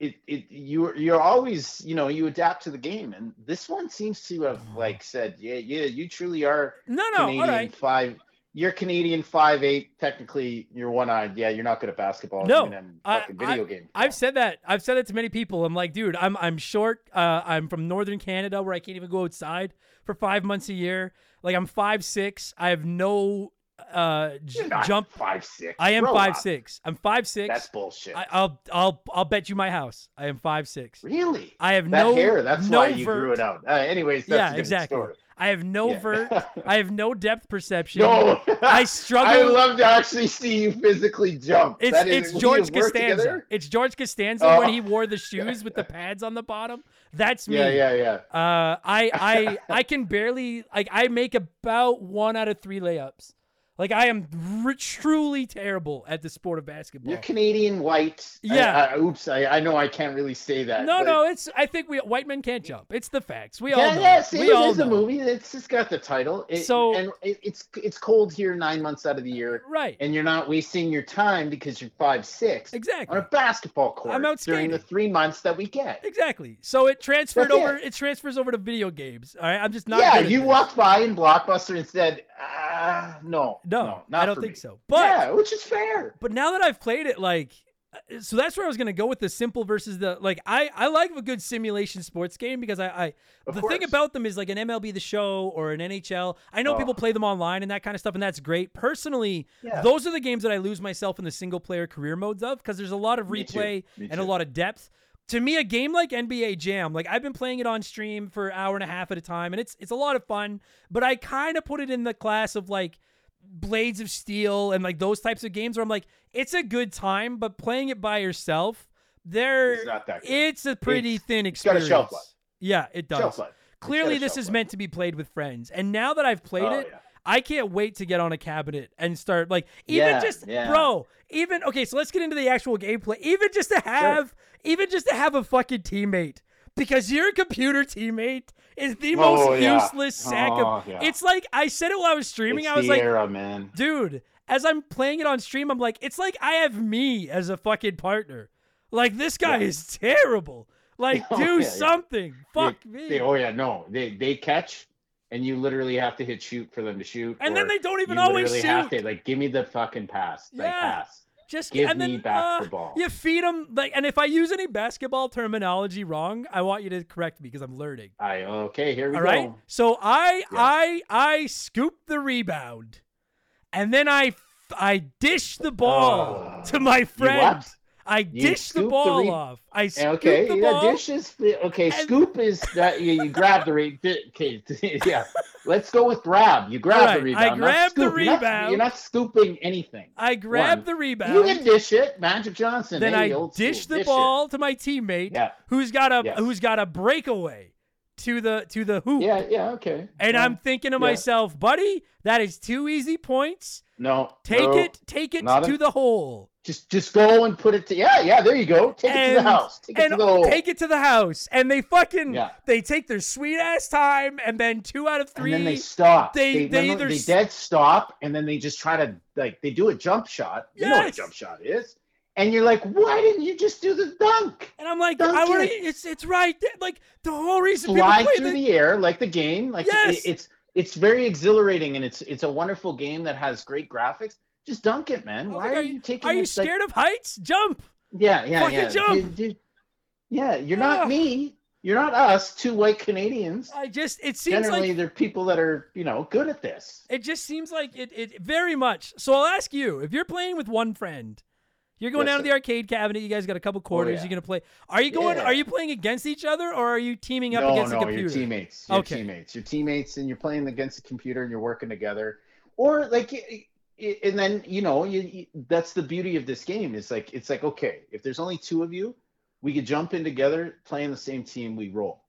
it it you're you're always you know you adapt to the game, and this one seems to have like said, yeah, yeah, you truly are no, no, Canadian all right. five. You're Canadian five eight. Technically, you're one eyed. Yeah, you're not good at basketball. No, even in I- fucking video game. I've said that. I've said that to many people. I'm like, dude, I'm I'm short. Uh, I'm from northern Canada where I can't even go outside for five months a year. Like I'm five six. I have no uh j- jump. five six. I am Grow five up. six. I'm five six. That's bullshit. I, I'll I'll I'll bet you my house. I am five six. really? I have That no hair. That's no why you vert. grew it out. Uh, anyways, that's yeah, exactly. story. I have no Yeah. vert. I have no depth perception. No, I struggle. I love to actually see you physically jump. It's That is- it's we George Costanza. together? It's George Costanza Oh. when he wore the shoes with the pads on the bottom. That's me. Yeah, yeah, yeah. Uh, I I I can barely like I make about one out of three layups. Like I am r- truly terrible at the sport of basketball. You're Canadian white. Yeah. I, oops, I, I know I can't really say that. no, no, it's I think we white men can't jump. It's the facts. We all know. yeah. See, we it all is a movie. It's just got the title. It, So- and it, it's it's cold here nine months out of the year, Right. and you're not wasting your time because you're five six Exactly. on a basketball court I'm out during the three months that we get. Exactly. So it transferred That's over. it. It. transfers over to video games. All right. I'm just not. yeah, you walked by in Blockbuster and said, ah, no, No, no, I don't think me." so. But yeah, which is fair. But now that I've played it, like, uh, so that's where I was gonna go with the simple versus the like. I I like a good simulation sports game because I I Of the thing about them is like an MLB the Show or an NHL. I know people Oh. play them online and that kind of stuff, and that's great. Personally, Yeah. those are the games that I lose myself in the single player career modes of because there's a lot of replay Me and a lot of depth. To me, a game like NBA Jam, like I've been playing it on stream for an hour and a half at a time, and it's it's a lot of fun. But I kind of put it in the class of like Blades of Steel and like those types of games where I'm like, it's a good time, but playing it by yourself, there It's not that good. it's a pretty It's- thin it's got a experience. shelf life. Yeah, it does. Shelf life. It's Clearly, this is life. meant to be played with friends, and now that I've played Oh, it, yeah. I can't wait to get on a cabinet and start like even Yeah, just yeah. bro, even okay, so let's get into the actual gameplay. Even just to have even just to have a fucking teammate because your computer teammate is the Oh, most yeah. useless sack Oh, of yeah. It's like I said it while I was streaming. It's I was like, era, man. dude, as I'm playing it on stream, I'm like, it's like I have me as a fucking partner. Like this guy Yeah. is terrible. Like, Oh, do something. Fuck They- me. they- oh yeah, no, they they catch, and you literally have to hit shoot for them to shoot. And then they don't even always literally Have shoot. to, like, give me the fucking pass. Like, Yeah. pass. Just Give and me then, back uh, the ball. You feed them like, and if I use any basketball terminology wrong, I want you to correct me because I'm learning. I okay. Here we All go. right. So I Yeah. I I scoop the rebound, and then I I dish the ball Oh. to my friend. I dish the scoop the ball re- off. I scoop Okay, the yeah, ball. dish is okay. and- Scoop is that you, you grab the rebound. okay, yeah. Let's go with grab. You grab Alright, the rebound. not grab the scoop. You're not- rebound. You're not, scooping anything. I grab One. the rebound. You can dish it, Magic Johnson. then hey, I old dish school, the dish ball to my teammate, Yeah. who's got a Yes. who's got a breakaway to the to the hoop. Yeah, yeah, okay. And Yeah. I'm thinking to myself, buddy, that is two easy points. no. Take no. it, take it to a- the hole. Just just go and put it to yeah, yeah, there you go. Take it to the house. Take it to the hole. take it to the house. And they fucking Yeah. they take their sweet ass time and then two out of three and then they stop. they- They, they either they dead stop, and then they just try to like they do a jump shot. You know what a jump shot is, and you're like, why didn't you just do the dunk? and I'm like, Dunk I want it. It's it's right. Like the whole reason Fly play through the, the air like the game. Like it- Yes. it's it's very exhilarating, and it's it's a wonderful game that has great graphics. Just dunk it, man. Was Why like, are you taking? It? Are you this, like- scared of heights? Jump. yeah, yeah, Fucking yeah. jump. Dude, dude, yeah, you're Ah. not me. You're not us, two white Canadians. I just it seems Generally, like they're people that are, you know, good at this. it just seems like it, it very much. So I'll ask you, if you're playing with one friend, you're going Yes, down to the arcade cabinet, you guys got a couple quarters, yeah. you're gonna play. Are you going Yeah. are you playing against each other or are you teaming up no, against no, the computer? your teammates. Your Okay. teammates. Your teammates, and you're playing against the computer, and you're working together. Or like, and then you know, you, you, that's the beauty of this game. it's like, it's like, okay, if there's only two of you, we could jump in together, play in the same team, we roll.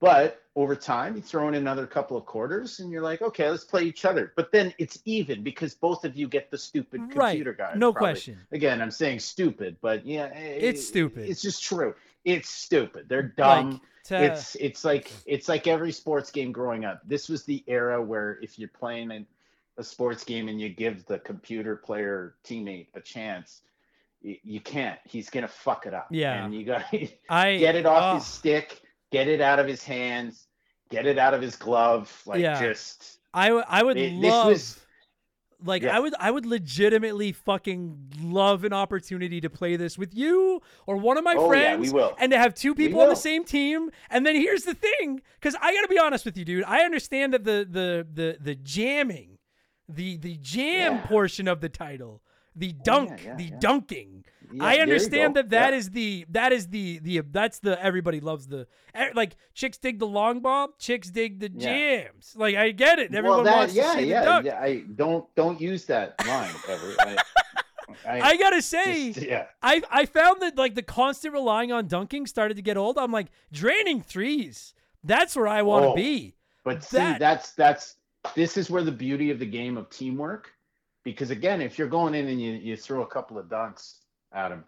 But over time, you throw in another couple of quarters, and you're like, okay, let's play each other. But then it's even because both of you get the stupid Right. computer guy. No probably. question. Again, I'm saying stupid, but yeah, eh, It's it- stupid. It's just true. It's stupid. They're dumb Like to, it's it's like it's like every sports game growing up. This was the era where if you're playing a, a sports game and you give the computer player teammate a chance, you, can't. He's gonna fuck it up. Yeah. and you got I get it off oh, his stick, get it out of his hands, get it out of his glove. Like Yeah. just I w- I would It- love was- like Yeah. I would I would legitimately fucking love an opportunity to play this with you or one of my Oh, yeah, friends we will. and to have two people on the same team and then here's the thing cuz I got to be honest with you dude I understand that the the the the jamming the the jam Yeah. portion of the title the Oh, dunk yeah, yeah, the dunking I understand that that is the that is the the that's the everybody loves the like chicks dig the long ball chicks dig the jams like I get it everyone well, that, wants yeah, to see yeah, the dunk yeah. I don't don't use that line ever. I, I, I gotta say, just- yeah. I I found that like the constant relying on dunking started to get old. I'm like draining threes. That's where I want to Oh. be. But see, that's that's this is where the beauty of the game of teamwork, because again, if you're going in and you, you throw a couple of dunks at him,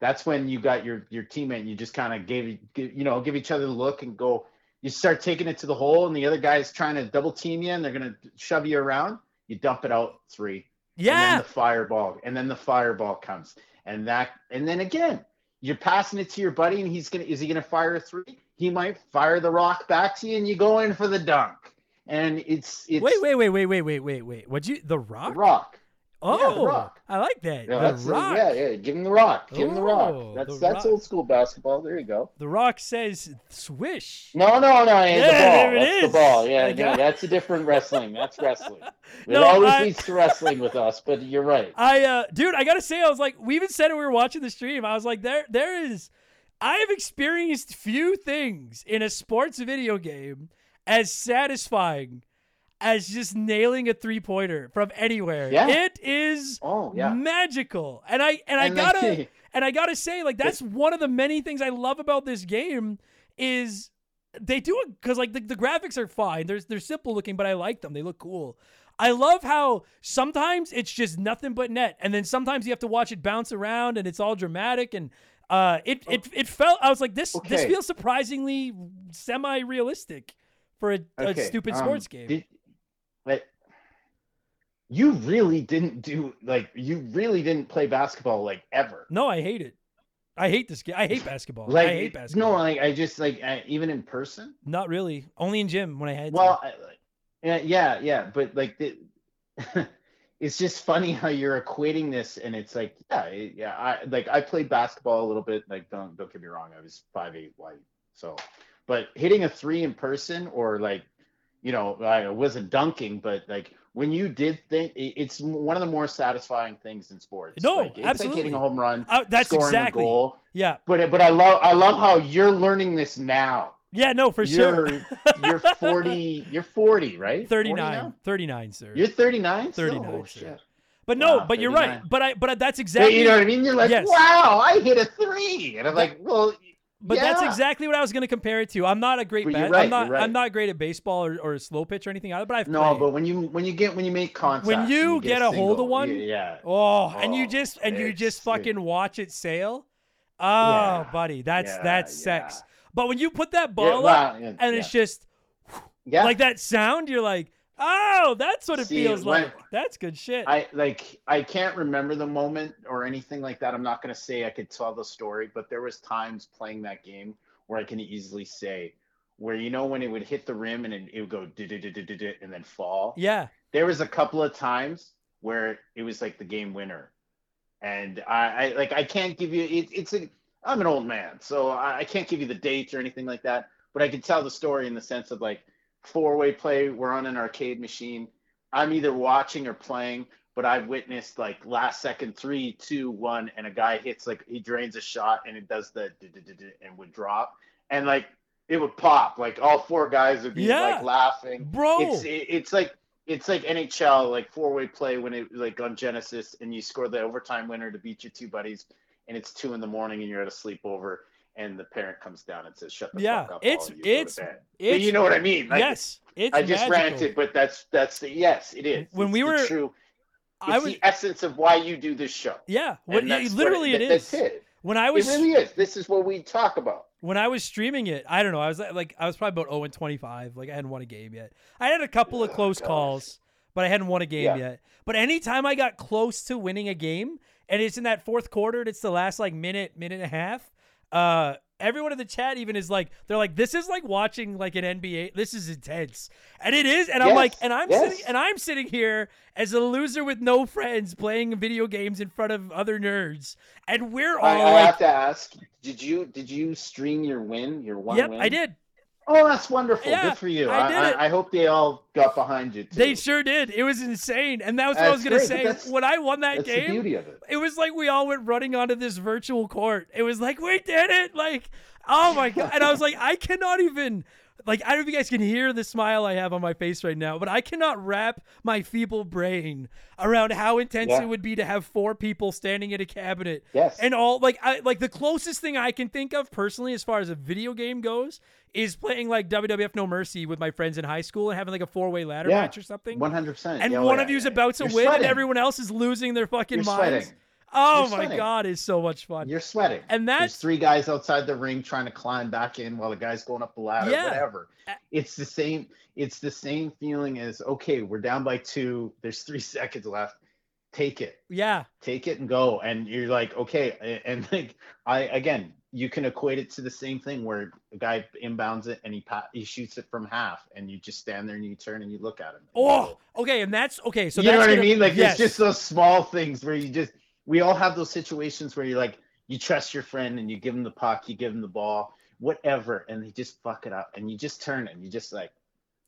that's when you got your your teammate. And you just kind of gave give, you know give each other a look and go. You start taking it to the hole, and the other guy's trying to double team you, and they're gonna shove you around. You dump it out three, and then Yeah, the fireball, and then the fireball comes, and that, and then again, you're passing it to your buddy, and he's gonna is he gonna fire a three? He might fire the rock back to you, and you go in for the dunk, and it's it's wait, wait, wait, wait, wait, wait, wait, wait. What'd you? The Rock. the rock? Oh, the Rock. I like that. Yeah, the rock. yeah, yeah. Give him the rock. Give him the Oh, rock. That's the that's Rock. old school basketball. There you go. The rock says swish. No, no, no. Yeah, the ball. there it that's is. the ball. Yeah, got- that's a different wrestling. That's wrestling. It No, always I- leads to wrestling with us, but you're right. I uh dude, I gotta say, I was like, we even said it we were watching the stream. I was like, there there is I have experienced few things in a sports video game as satisfying as just nailing a three pointer from anywhere. Yeah. It is Oh yeah. magical. And I and I And gotta and I gotta say, like that's one of the many things I love about this game is they do it because like the, the graphics are fine. They're they're simple looking, but I like them. They look cool. I love how sometimes it's just nothing but net, and then sometimes you have to watch it bounce around, and it's all dramatic. And uh, it it it felt. I was like, this this feels surprisingly semi realistic for a, a stupid um, sports game. Did, but you really didn't do like you really didn't play basketball like ever. no, I hate it. I hate this game. I hate basketball. Like I hate basketball. no, like I just like I, even in person. Not really. Only in gym when I had. Well, I, yeah, yeah, yeah, but like the, it's just funny how you're equating this, and it's like, yeah, yeah, I like I played basketball a little bit. Like, don't don't get me wrong, I was five eight wide, so, but hitting a three in person or like, you know, I wasn't dunking, but like when you did think, it's one of the more satisfying things in sports. No, like, it's absolutely. like hitting a home run, Uh, that's scoring exactly. a goal. Yeah. But but I love I love how you're learning this now. Yeah. No, for sure. you're, you're 40 you're 40 right 39. now? 39, sir. you're 39 39, oh, sir. shit. but no, Wow, but you're right. But I but that's But exactly you know what i mean you're like Yes. wow i hit a three and i'm like well But that's exactly what I was going to compare it to. I'm not a great But ba- you're I'm right, not right. I'm not great at baseball or, or slow pitch or anything either, but I've no played. but when you when you get when you make contact When and you get a hold of one, yeah, yeah. Oh, and you Oh, just and you just fucking watch it sail. Oh, Yeah, buddy, that's yeah, that's sex. But when you put that Yeah, ball up well, yeah, and yeah. it's just yeah like that sound, you're like, oh, that's what it See, feels when- like. That's good shit. I like I can't remember the moment or anything like that. I'm not gonna say I could tell the story, but there was times playing that game where I can easily say where you know when it would hit the rim and it, it would go and then fall. yeah, There was a couple of times where it was like the game winner, and I, I like I can't give you it, it's a I'm an old man, so I, I can't give you the dates or anything like that. But I can tell the story in the sense of like four way play. We're on an arcade machine. I'm either watching or playing, but I've witnessed like last second three, two, one, and a guy hits like he drains a shot and it does the and would drop, and like it would pop. Like all four guys would be Yeah. like laughing. Bro. It's it, it's like it's like NHL like four way play when it like on Genesis and you score the overtime winner to beat your two buddies and it's two in the morning and you're at a sleepover and the parent comes down and says shut the Yeah, fuck up. it's- all of you, go it's- bed." it's- you know what I mean? Like, yes, it's I just magical. ranted, but that's that's the yes, it is. When It's we were- true. It's I was the essence of why you do this show. yeah. What, what literally, it that- is. That's it. When I It was really is. This is what we talk about. when I was streaming it, I don't know. I was like, I was probably about 0 and 25. Like I hadn't won a game yet. I had a couple of Oh, close calls, but I hadn't won a game Yeah. yet. But anytime I got close to winning a game, and it's in that fourth quarter, and it's the last like minute, minute and a half. Uh, everyone in the chat even is like, they're like, this is like watching like an NBA. This is intense, and it is. And I'm like, and I'm yes. sitting, and I'm sitting here as a loser with no friends playing video games in front of other nerds, and we're all I, I like, have to ask, did you did you stream your win, your one yep, win? I did. Oh, that's wonderful. Yeah, Good for you. I I, did it. I, hope they all got behind you too. They sure did. It was insane. And that was what I was going to say. that's- When I won that That's the game, beauty of it. it was like we all went running onto this virtual court. It was like, we did it. Like, oh my God. And I was like, I cannot even, like, I don't know if you guys can hear the smile I have on my face right now, but I cannot wrap my feeble brain around how intense Yeah. it would be to have four people standing at a cabinet Yes. and all like I like the closest thing I can think of personally as far as a video game goes is playing like WWF No Mercy with my friends in high school and having like a four way ladder Yeah. match or something. One hundred percent. and oh, one of you's about to You're win and everyone else is losing their fucking You're minds. sweating. Oh my god, it's so much fun. You're sweating. And There's that's three guys outside the ring trying to climb back in while the guy's going up the ladder. Yeah. Whatever. It's the same. It's the same feeling as okay, we're down by two. There's three seconds left. Take it. yeah. take it and go and you're like okay and like i again you can equate it to the same thing where a guy inbounds it and he pa- he shoots it from half and you just stand there and you turn and you look at him Oh, okay, and that's okay. So you know what i gonna- mean like yes. it's just those small things where you just we all have those situations where you're like you trust your friend and you give him the puck you give him the ball whatever and they just fuck it up and you just turn it, and you just like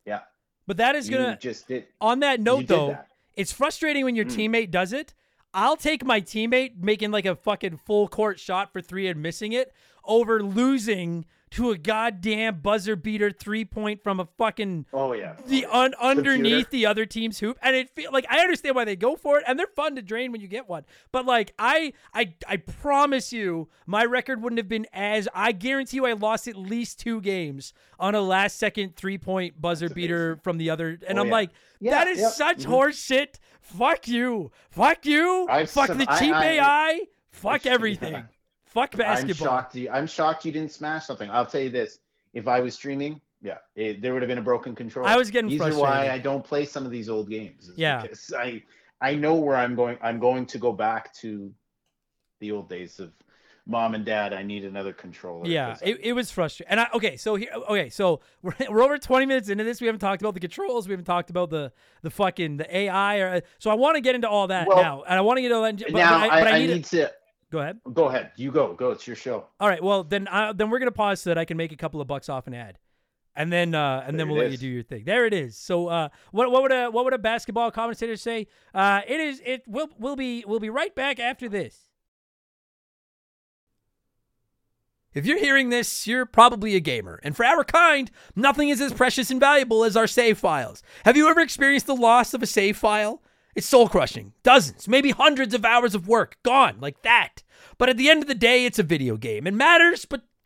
yeah But that is you gonna just did on that note though, that. it's frustrating when your Mm. teammate does it. I'll take my teammate making like a fucking full court shot for three and missing it over losing to a goddamn buzzer beater three point from a fucking oh yeah the un- underneath Computer. the other team's hoop and it feel like I understand why they go for it and they're fun to drain when you get one but like I I I promise you my record wouldn't have been as I guarantee you I lost at least two games on a last second three point buzzer That's beater amazing. from the other and Oh, I'm yeah. like Yeah, that is yep, such mhm. horse shit fuck you fuck you I've fuck some- the cheap I- AI fuck Yeah. everything fuck basketball I'm shocked. You, I'm shocked you didn't smash something. I'll tell you this: if I was streaming, yeah, it, there would have been a broken control. I was getting These are why I don't play some of these old games. Yeah. I I know where I'm going. I'm going to go back to the old days of mom and dad. I need another controller. Yeah, it, it was frustrating. And I okay, so here okay, so we're, we're over 20 minutes into this. We haven't talked about the controls. We haven't talked about the the fucking the AI or so I want to get into all that Well, now. And I want to get into that but, now but I, but I, I, need, need to go ahead. go ahead. You go. Go. It's your show. All right, well then uh, then we're going to pause so that I can make a couple of bucks off an ad. And then uh and then we'll let you do your thing. There it is. So uh what what would a what would a basketball commentator say? Uh it is it will will be we'll be right back after this. If you're hearing this, you're probably a gamer. And for our kind, nothing is as precious and valuable as our save files. Have you ever experienced the loss of a save file? It's soul crushing. Dozens, maybe hundreds of hours of work gone like that. But at the end of the day, it's a video game. It matters, but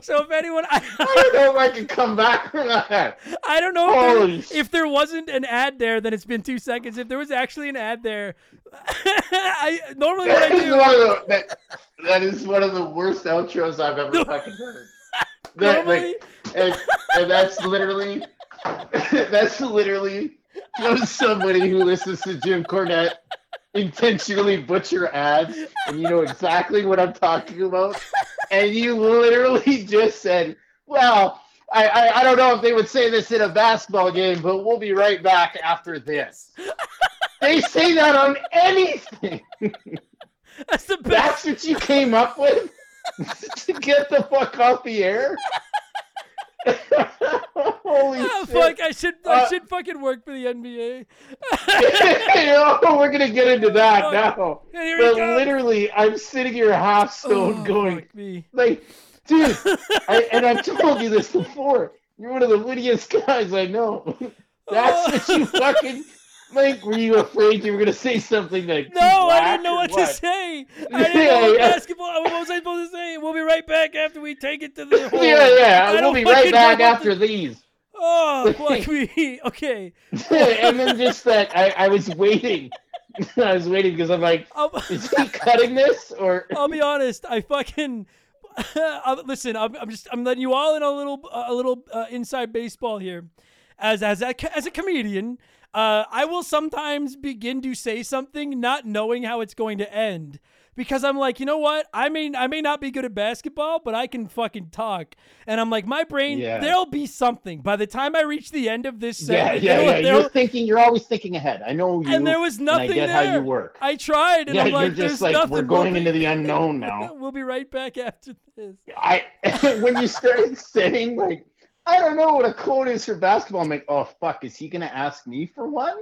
So if anyone, I, I don't know if I can come back from that. I don't know if there, if there wasn't an ad there, then it's been two seconds. If there was actually an ad there, I normally what I do. the that, that is one of the worst outros I've ever fucking heard. That, Normally, like, and, and that's literally that's literally from somebody who listens to Jim Cornette intentionally butcher ads, and you know exactly what I'm talking about. And you literally just said, "Well, I, I I don't know if they would say this in a basketball game, but we'll be right back after this." They say that on anything. that's the best. That's what you came up with to get the fuck off the air. Holy Ah, shit! fuck! I should I Uh, should fucking work for the NBA. oh, we're gonna get into that now. But literally, I'm sitting here half stoned, Oh, going like, dude. I, and I've told you this before. You're one of the wittiest guys I know. That's what you fucking like. Were you afraid you were gonna say something like? No, I didn't know or what, to say. I didn't Yeah, know yeah. basketball. What was I supposed to say? We'll be right back after we take it to the. Hole. Yeah, yeah. I We'll be right back after to- these. Oh, fuck me. Okay. and then just that I, I was waiting. I was waiting because I'm like, I'll, is he cutting this or? I'll be honest. I fucking. listen, I'm, I'm just I'm letting you all in a little a little uh, inside baseball here. As as a, as a comedian, uh, I will sometimes begin to say something not knowing how it's going to end because I'm like, you know what? I mean, I may not be good at basketball, but I can fucking talk. And I'm like, my brain, Yeah. there'll be something by the time I reach the end of this Yeah, segment. yeah, yeah. You're thinking. You're always thinking ahead. I know you. and there was nothing I get there. how you work. I tried, and yeah, I'm you're like, just there's like nothing. we're going into the unknown now. we'll be right back after this. I when you started saying like, I don't know what a quote is for basketball. I'm like, oh fuck, is he gonna ask me for one?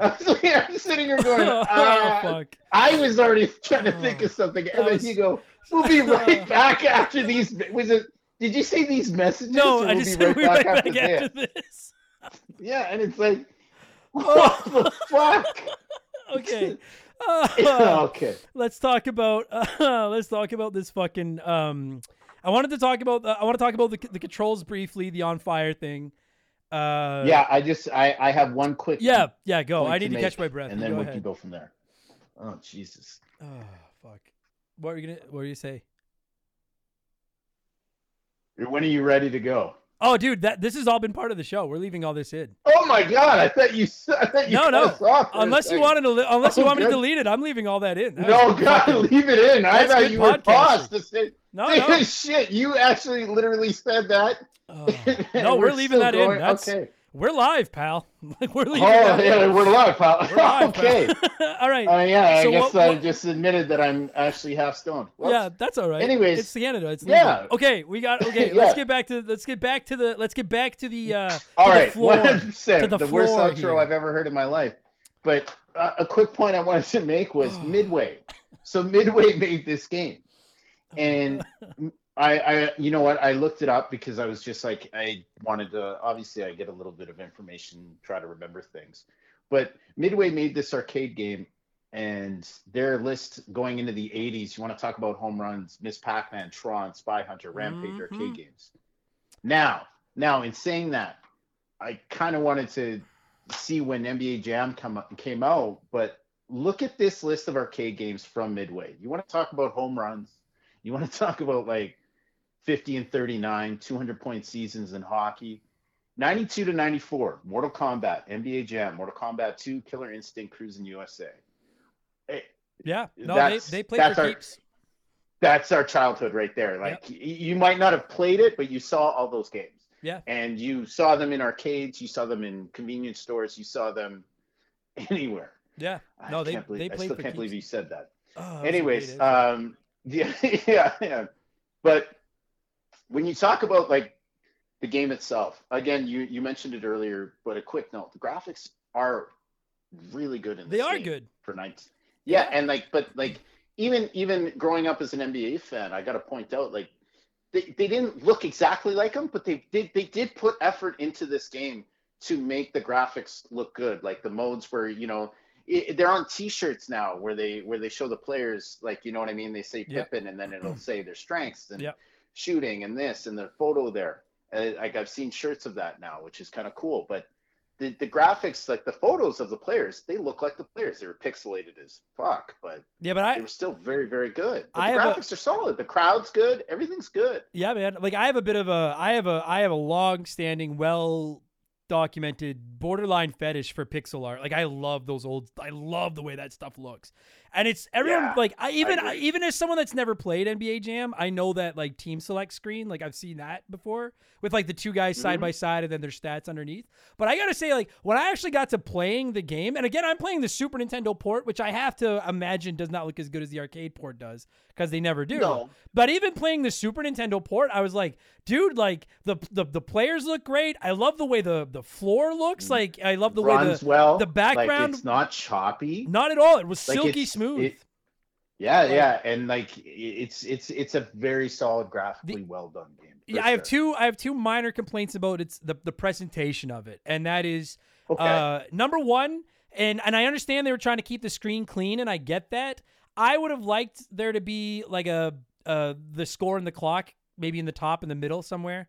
I was like, I'm sitting here going, oh, uh, fuck. I was already trying to think Oh, of something, and then was- you go, "We'll be right back after these." Was it? Did you say these messages? No, I we'll just be said we'll be right back this? after this. Yeah, and it's like, Oh. what the fuck? Okay. Uh, okay. let's talk about uh, let's talk about this fucking um I wanted to talk about uh, I want to talk about the, the controls briefly, the on fire thing. Uh Yeah, I just I I have one quick. Yeah, yeah, go. I need to, make, catch my breath. and then go we ahead. can go from there. Oh Jesus! Oh, fuck. What are you to what are you say? When are you ready to go? Oh, dude, that this has all been part of the show. We're leaving all this in. Oh my God! I thought you. I thought you No, no. us off for a Unless you wanted to li- unless you Oh, want me to delete it, I'm leaving all that in. That No, God, fucking- leave it in. I thought you were paused to say. No, no. Shit, you actually literally said that. Oh. No, we're leaving still that in. That's okay. We're live, pal. Like we're Oh, leaving in. yeah, we're live, pal. We're live, okay. pal. all right. Uh, yeah, I guess what- I what- just admitted that I'm actually half stoned. Whoops. Yeah, that's all right. Anyways, it's Canada. It's legal. yeah. Okay, we got. Okay, Yeah. let's get back to. Let's get back to the. Let's get back to the. uh All to right, the floor. one hundred percent. to the The worst outro here. I've ever heard in my life. But uh, a quick point I wanted to make was Midway. So Midway made this game, and I, I, you know what? I looked it up because I was just like, I wanted to. Obviously, I get a little bit of information, try to remember things. But Midway made this arcade game, and their list going into the '80s. You want to talk about home runs? Ms. Pac-Man, Tron, Spy Hunter, Rampage Mhm. arcade games. Now, now, in saying that, I kind of wanted to see when NBA Jam come up, came out, but look at this list of arcade games from Midway. You want to talk about home runs? You want to talk about like 50 and 39, 200 point seasons in hockey? 92 to 94, Mortal Kombat, NBA Jam, Mortal Kombat 2, Killer Instinct, Cruis'n USA. Eh, Yeah. No, they they played that's for our- keeps. That's our childhood right there. Like y- you might not have played it, but you saw all those games. Yeah. And you saw them in arcades, you saw them in convenience stores, you saw them anywhere. Yeah. I No, they can't believe, they I still can't believe you said that. Oh, that was a Anyways, um, yeah, yeah, yeah. But when you talk about like the game itself, again, you you mentioned it earlier, but a quick note: the graphics are really good in They are good. for nights. Yeah, Yeah. and like, but like, even even growing up as an NBA fan, I got to point out like. They, they didn't look exactly like them, but they did they did put effort into this game to make the graphics look good. Like the modes where you know it, they're on T-shirts now where they where they show the players like you know what I mean. They say Yep. Pippen and then it'll say their strengths and Yep. Shooting and this and the photo there. Uh, like I've seen shirts of that now, which is kind of cool. But the the graphics, like the photos of the players, they look like the players. They were pixelated as fuck, but Yeah, but I, they were still very very good. But I the have a- graphics are solid. The crowd's good. Everything's good. yeah, man. Like I have a bit of a I have a I have a long standing, well documented borderline fetish for pixel art. Like I love those old I love the way that stuff looks. And it's everyone Yeah, like I even I agree. even as someone that's never played NBA Jam, I know that like team select screen, like I've seen that before with like the two guys side Mhm. by side and then their stats underneath. But I got to say like when I actually got to playing the game, and again I'm playing the Super Nintendo port, which I have to imagine does not look as good as the arcade port does because they never do. No. But even playing the Super Nintendo port, I was like, dude, like the the, the players look great. I love the way the the floor looks. Like I love the way Mm. The well. the background- Like it's not choppy. not at all. It was Like, silky smooth. it- Yeah, Like- yeah, and like it's it's it's a very solid graphically well done game. yeah, I have two. I have two minor complaints about it's the the presentation of it, and that is Okay. uh, number one. And and I understand they were trying to keep the screen clean, and I get that. I would have liked there to be like a uh the score and the clock maybe in the top in the middle somewhere.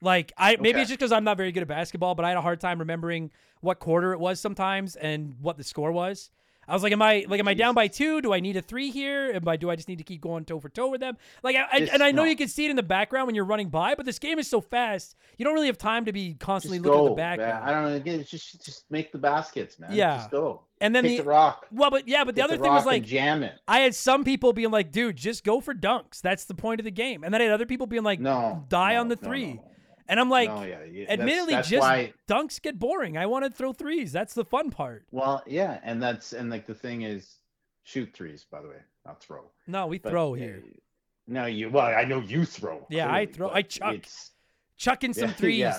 Like I maybe Okay. it's just because I'm not very good at basketball, but I had a hard time remembering what quarter it was sometimes and what the score was. I was like, am I like am I down by two? Do I need a three here? Am I do I just need to keep going toe for toe with them? Like, I, This- and I know no. you can see it in the background when you're running by, but this game is so fast, you don't really have time to be constantly just looking go. at the man. I don't know. Again, it's just just make the baskets, man. Yeah. Just go. and then the, the rock. well, but yeah, but the Hit other thing was like jam it. I had some people being like, dude, just go for dunks. That's the point of the game. And then I had other people being like, No. die no, on the three. no. And I'm like, no, yeah, yeah, admittedly, that's just why. dunks get boring. I want to throw threes. That's the fun part. Well, yeah, and that's and like the thing is, shoot threes. By the way, not throw. No, we But, throw uh, here. No, you. Well, I know you throw. Yeah, I throw- I chuck. It's, Chucking some yeah, threes. yeah.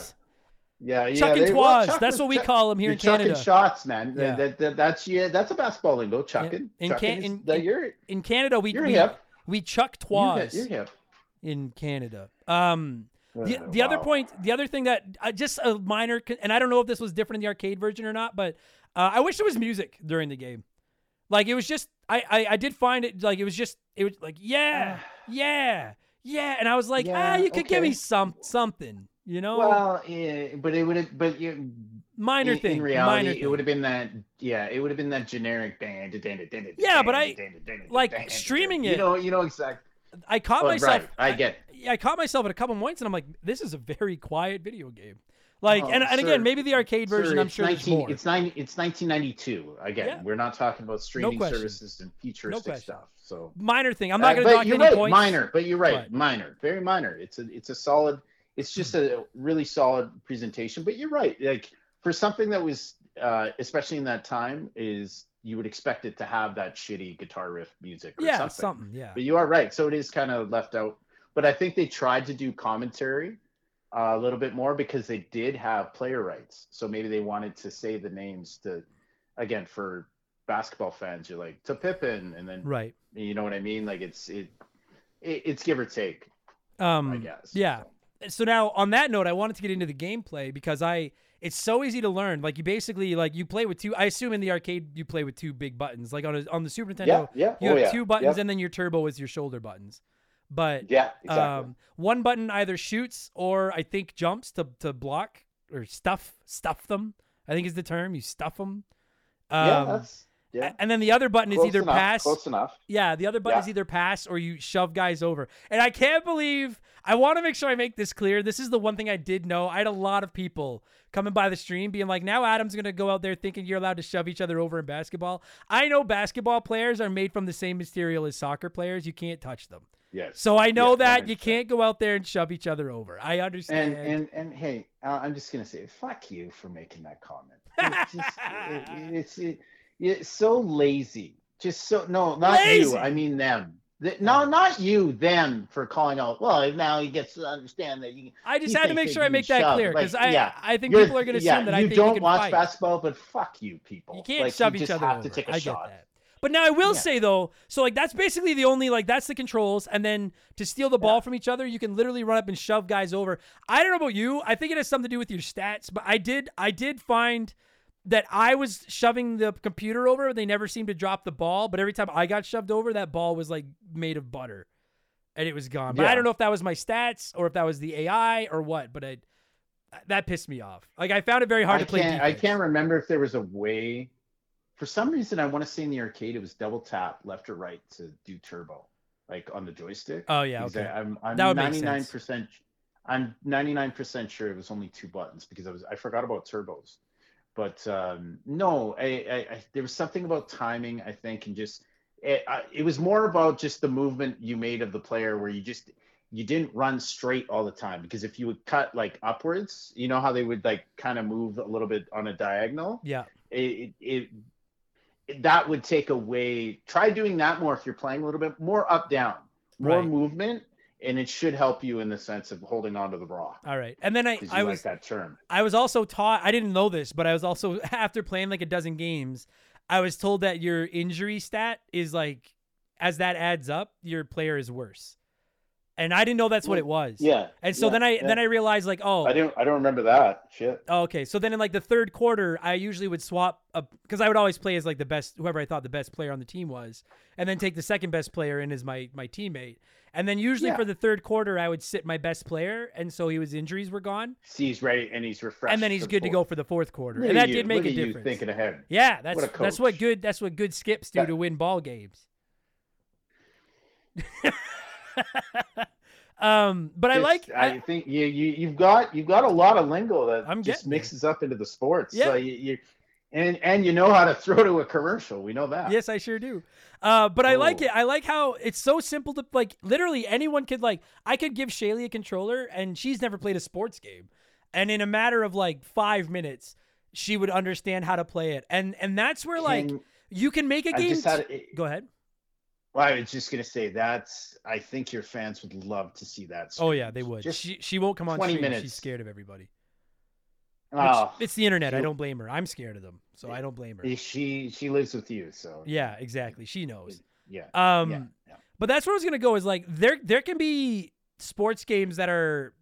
yeah, yeah. Chucking they- well, chuck That's what we chuck- call them here You're in chucking Canada. shots, man. Yeah. That, that, that's yeah. That's a basketball lingo. Chucking. In chucking Can- is- in- that you're In Canada, we we, we chuck You're twas. You're hip. in Canada. Um, the, the other point, the other thing that uh, just a minor, and I don't know if this was different in the arcade version or not, but uh, I wish there was music during the game. Like it was just, I, I, I did find it like it was just, it was like yeah, yeah, yeah, and I was like, ah, you could give me some something, you know, Well, yeah, but it would have, but you, minor in, thing, in reality, it thing. would have been that, yeah, it would have been that generic. dan- Yeah, but I- like, streaming it. You know, you know exactly. I caught Oh, myself. right, I get. I caught myself at a couple points, and I'm like, this is a very quiet video game. Like, Oh, and, and sir. again, maybe the arcade version, Sir, I'm sure there's 19, more. It's nine. It's 1992. Again, Yeah. we're not talking about streaming question. services and futuristic question. stuff. So minor thing. I'm Uh, not going to but talk you're any right, points. minor. But you're right, But- minor, very minor. It's a it's a solid. It's just a really solid presentation. But you're right. Like for something that was, uh, especially in that time, is you would expect it to have that shitty guitar riff music or Yeah, something. something. Yeah. But you are right. So it is kind of left out. But I think they tried to do commentary uh, a little bit more because they did have player rights. So maybe they wanted to say the names to, again, for basketball fans, you're like to Pippen, and then Right. you know what I mean. Like it's it, it it's give or take. Um, I guess. Yeah. So now on that note, I wanted to get into the gameplay because I it's so easy to learn. Like you basically like you play with two. I assume in the arcade you play with two big buttons. Like on a, on the Super Nintendo, Yeah, yeah. you oh, have yeah. two buttons, yeah. and then your turbo is your shoulder buttons. But Yeah, exactly. um, one button either shoots or I think jumps to to block or stuff stuff them. I think is the term. You stuff them. Um, yeah, that's yeah. And then the other button is either enough, pass. Close enough. Yeah, the other button Yeah. is either pass or you shove guys over. And I can't believe I want to make sure I make this clear. This is the one thing I did know. I had a lot of people coming by the stream being like, now Adam's going to go out there thinking you're allowed to shove each other over in basketball. I know basketball players are made from the same material as soccer players. You can't touch them. Yes. So I know Yeah, that you 100%. can't go out there and shove each other over. I understand. And and and hey, I'm just gonna say, fuck you for making that comment. It's just, it- it's it, it's so lazy. Just so no, not Lazy? you. I mean them. The- no, not you. Them for calling out. Well, now he gets to understand that you. I just had to make sure I make that shove. clear because Like, I yeah, I think you're- people are going to yeah, assume that I you think don't you can watch fight. basketball, but fuck you, people. You can't like, shove you each just other have over. to take a I get that. But now I will Yeah. say though, so like that's basically the only like that's the controls, and then to steal the ball Yeah. from each other, you can literally run up and shove guys over. I don't know about you. I think it has something to do with your stats, but I did I did find that I was shoving the computer over. They never seemed to drop the ball, but every time I got shoved over, that ball was like made of butter, and it was gone. But I don't know if that was my stats or if that was the AI or what. But it that pissed me off. Like I found it very hard I to play. I can't remember if there was a way. For some reason, I want to say in the arcade it was double tap left or right to do turbo, like on the joystick. Oh yeah, okay. I, I'm make 99 sense. percent. I'm 99 percent sure it was only two buttons because I was I forgot about turbos, but um, no, I, I, I there was something about timing I think and just it, I, it was more about just the movement you made of the player where you just you didn't run straight all the time because if you would cut like upwards, you know how they would like kind of move a little bit on a diagonal yeah. it, it, it that would take away try doing that more if you're playing a little bit more up down more Right. movement and it should help you in the sense of holding on to the bra All right, and then I I like was that term I was also taught, I didn't know this, but I was also, after playing like a dozen games, I was told that your injury stat is like, as that adds up, your player is worse. And I didn't know that's what it was. yeah And so yeah, then I yeah. then I realized like, oh, i don't i don't remember that shit oh, okay. So then in like the third quarter, I usually would swap up because I would always play as like the best, whoever I thought the best player on the team was, and then take the second best player in as my my teammate. And then usually Yeah. for the third quarter, I would sit my best player, and so his injuries were gone, see he's ready and he's refreshed and then he's good to go for the fourth quarter, Look and that you, did make a difference. thinking ahead Yeah, that's What that's what good that's what good skips do That- to win ball games. um, but I like I, I, think you, you you've got you've got a lot of lingo that I'm just mixes up into the sports. Yeah. So you, you and and you know how to throw to a commercial. We know that. yes, I sure do. Uh, but I like it. I like how it's so simple to like. Literally, anyone could like. I could give Shaylee a controller, and she's never played a sports game, and in a matter of like five minutes, she would understand how to play it. And and that's where like Can- you can make a I game. just had t- Go ahead. Well, I was just gonna say that's. I think your fans would love to see that. Oh yeah, they would. Just she she won't come on 20 stream. She's scared of everybody. Which, oh, it's the internet. I don't blame her. I'm scared of them, so I don't blame her. she she lives with you, so Yeah, exactly. She knows. yeah. Um, yeah, yeah. but that's where I was gonna go. Is like there there can be sports games that are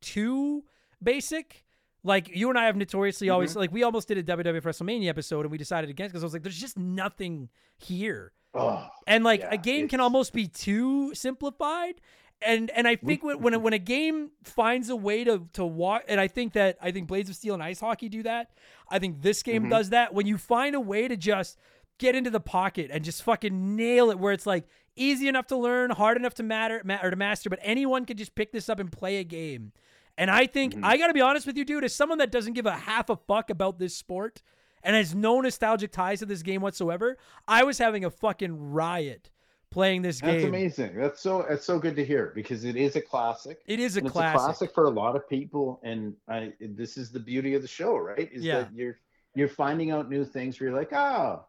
too basic. Like you and I have notoriously always Mm-hmm. like we almost did a WWF WrestleMania episode and we decided against because I was like, there's just nothing here. Oh, And like Yeah, a game can almost be too simplified. And and I think when when a, when a game finds a way to to walk, and I think that I think Blades of Steel and Ice Hockey do that. I think this game Mhm. does that. When you find a way to just get into the pocket and just fucking nail it, where it's like easy enough to learn, hard enough to matter ma- or to master, but anyone can just pick this up and play a game. And I think Mhm. I got to be honest with you, dude. As someone that doesn't give a half a fuck about this sport and has no nostalgic ties to this game whatsoever, I was having a fucking riot playing this that's game. That's amazing. That's so that's so good to hear because it is a classic. It is a classic. It's a classic for a lot of people, and I this is the beauty of the show, right? Is Yeah. that you're you're finding out new things where you're like, oh,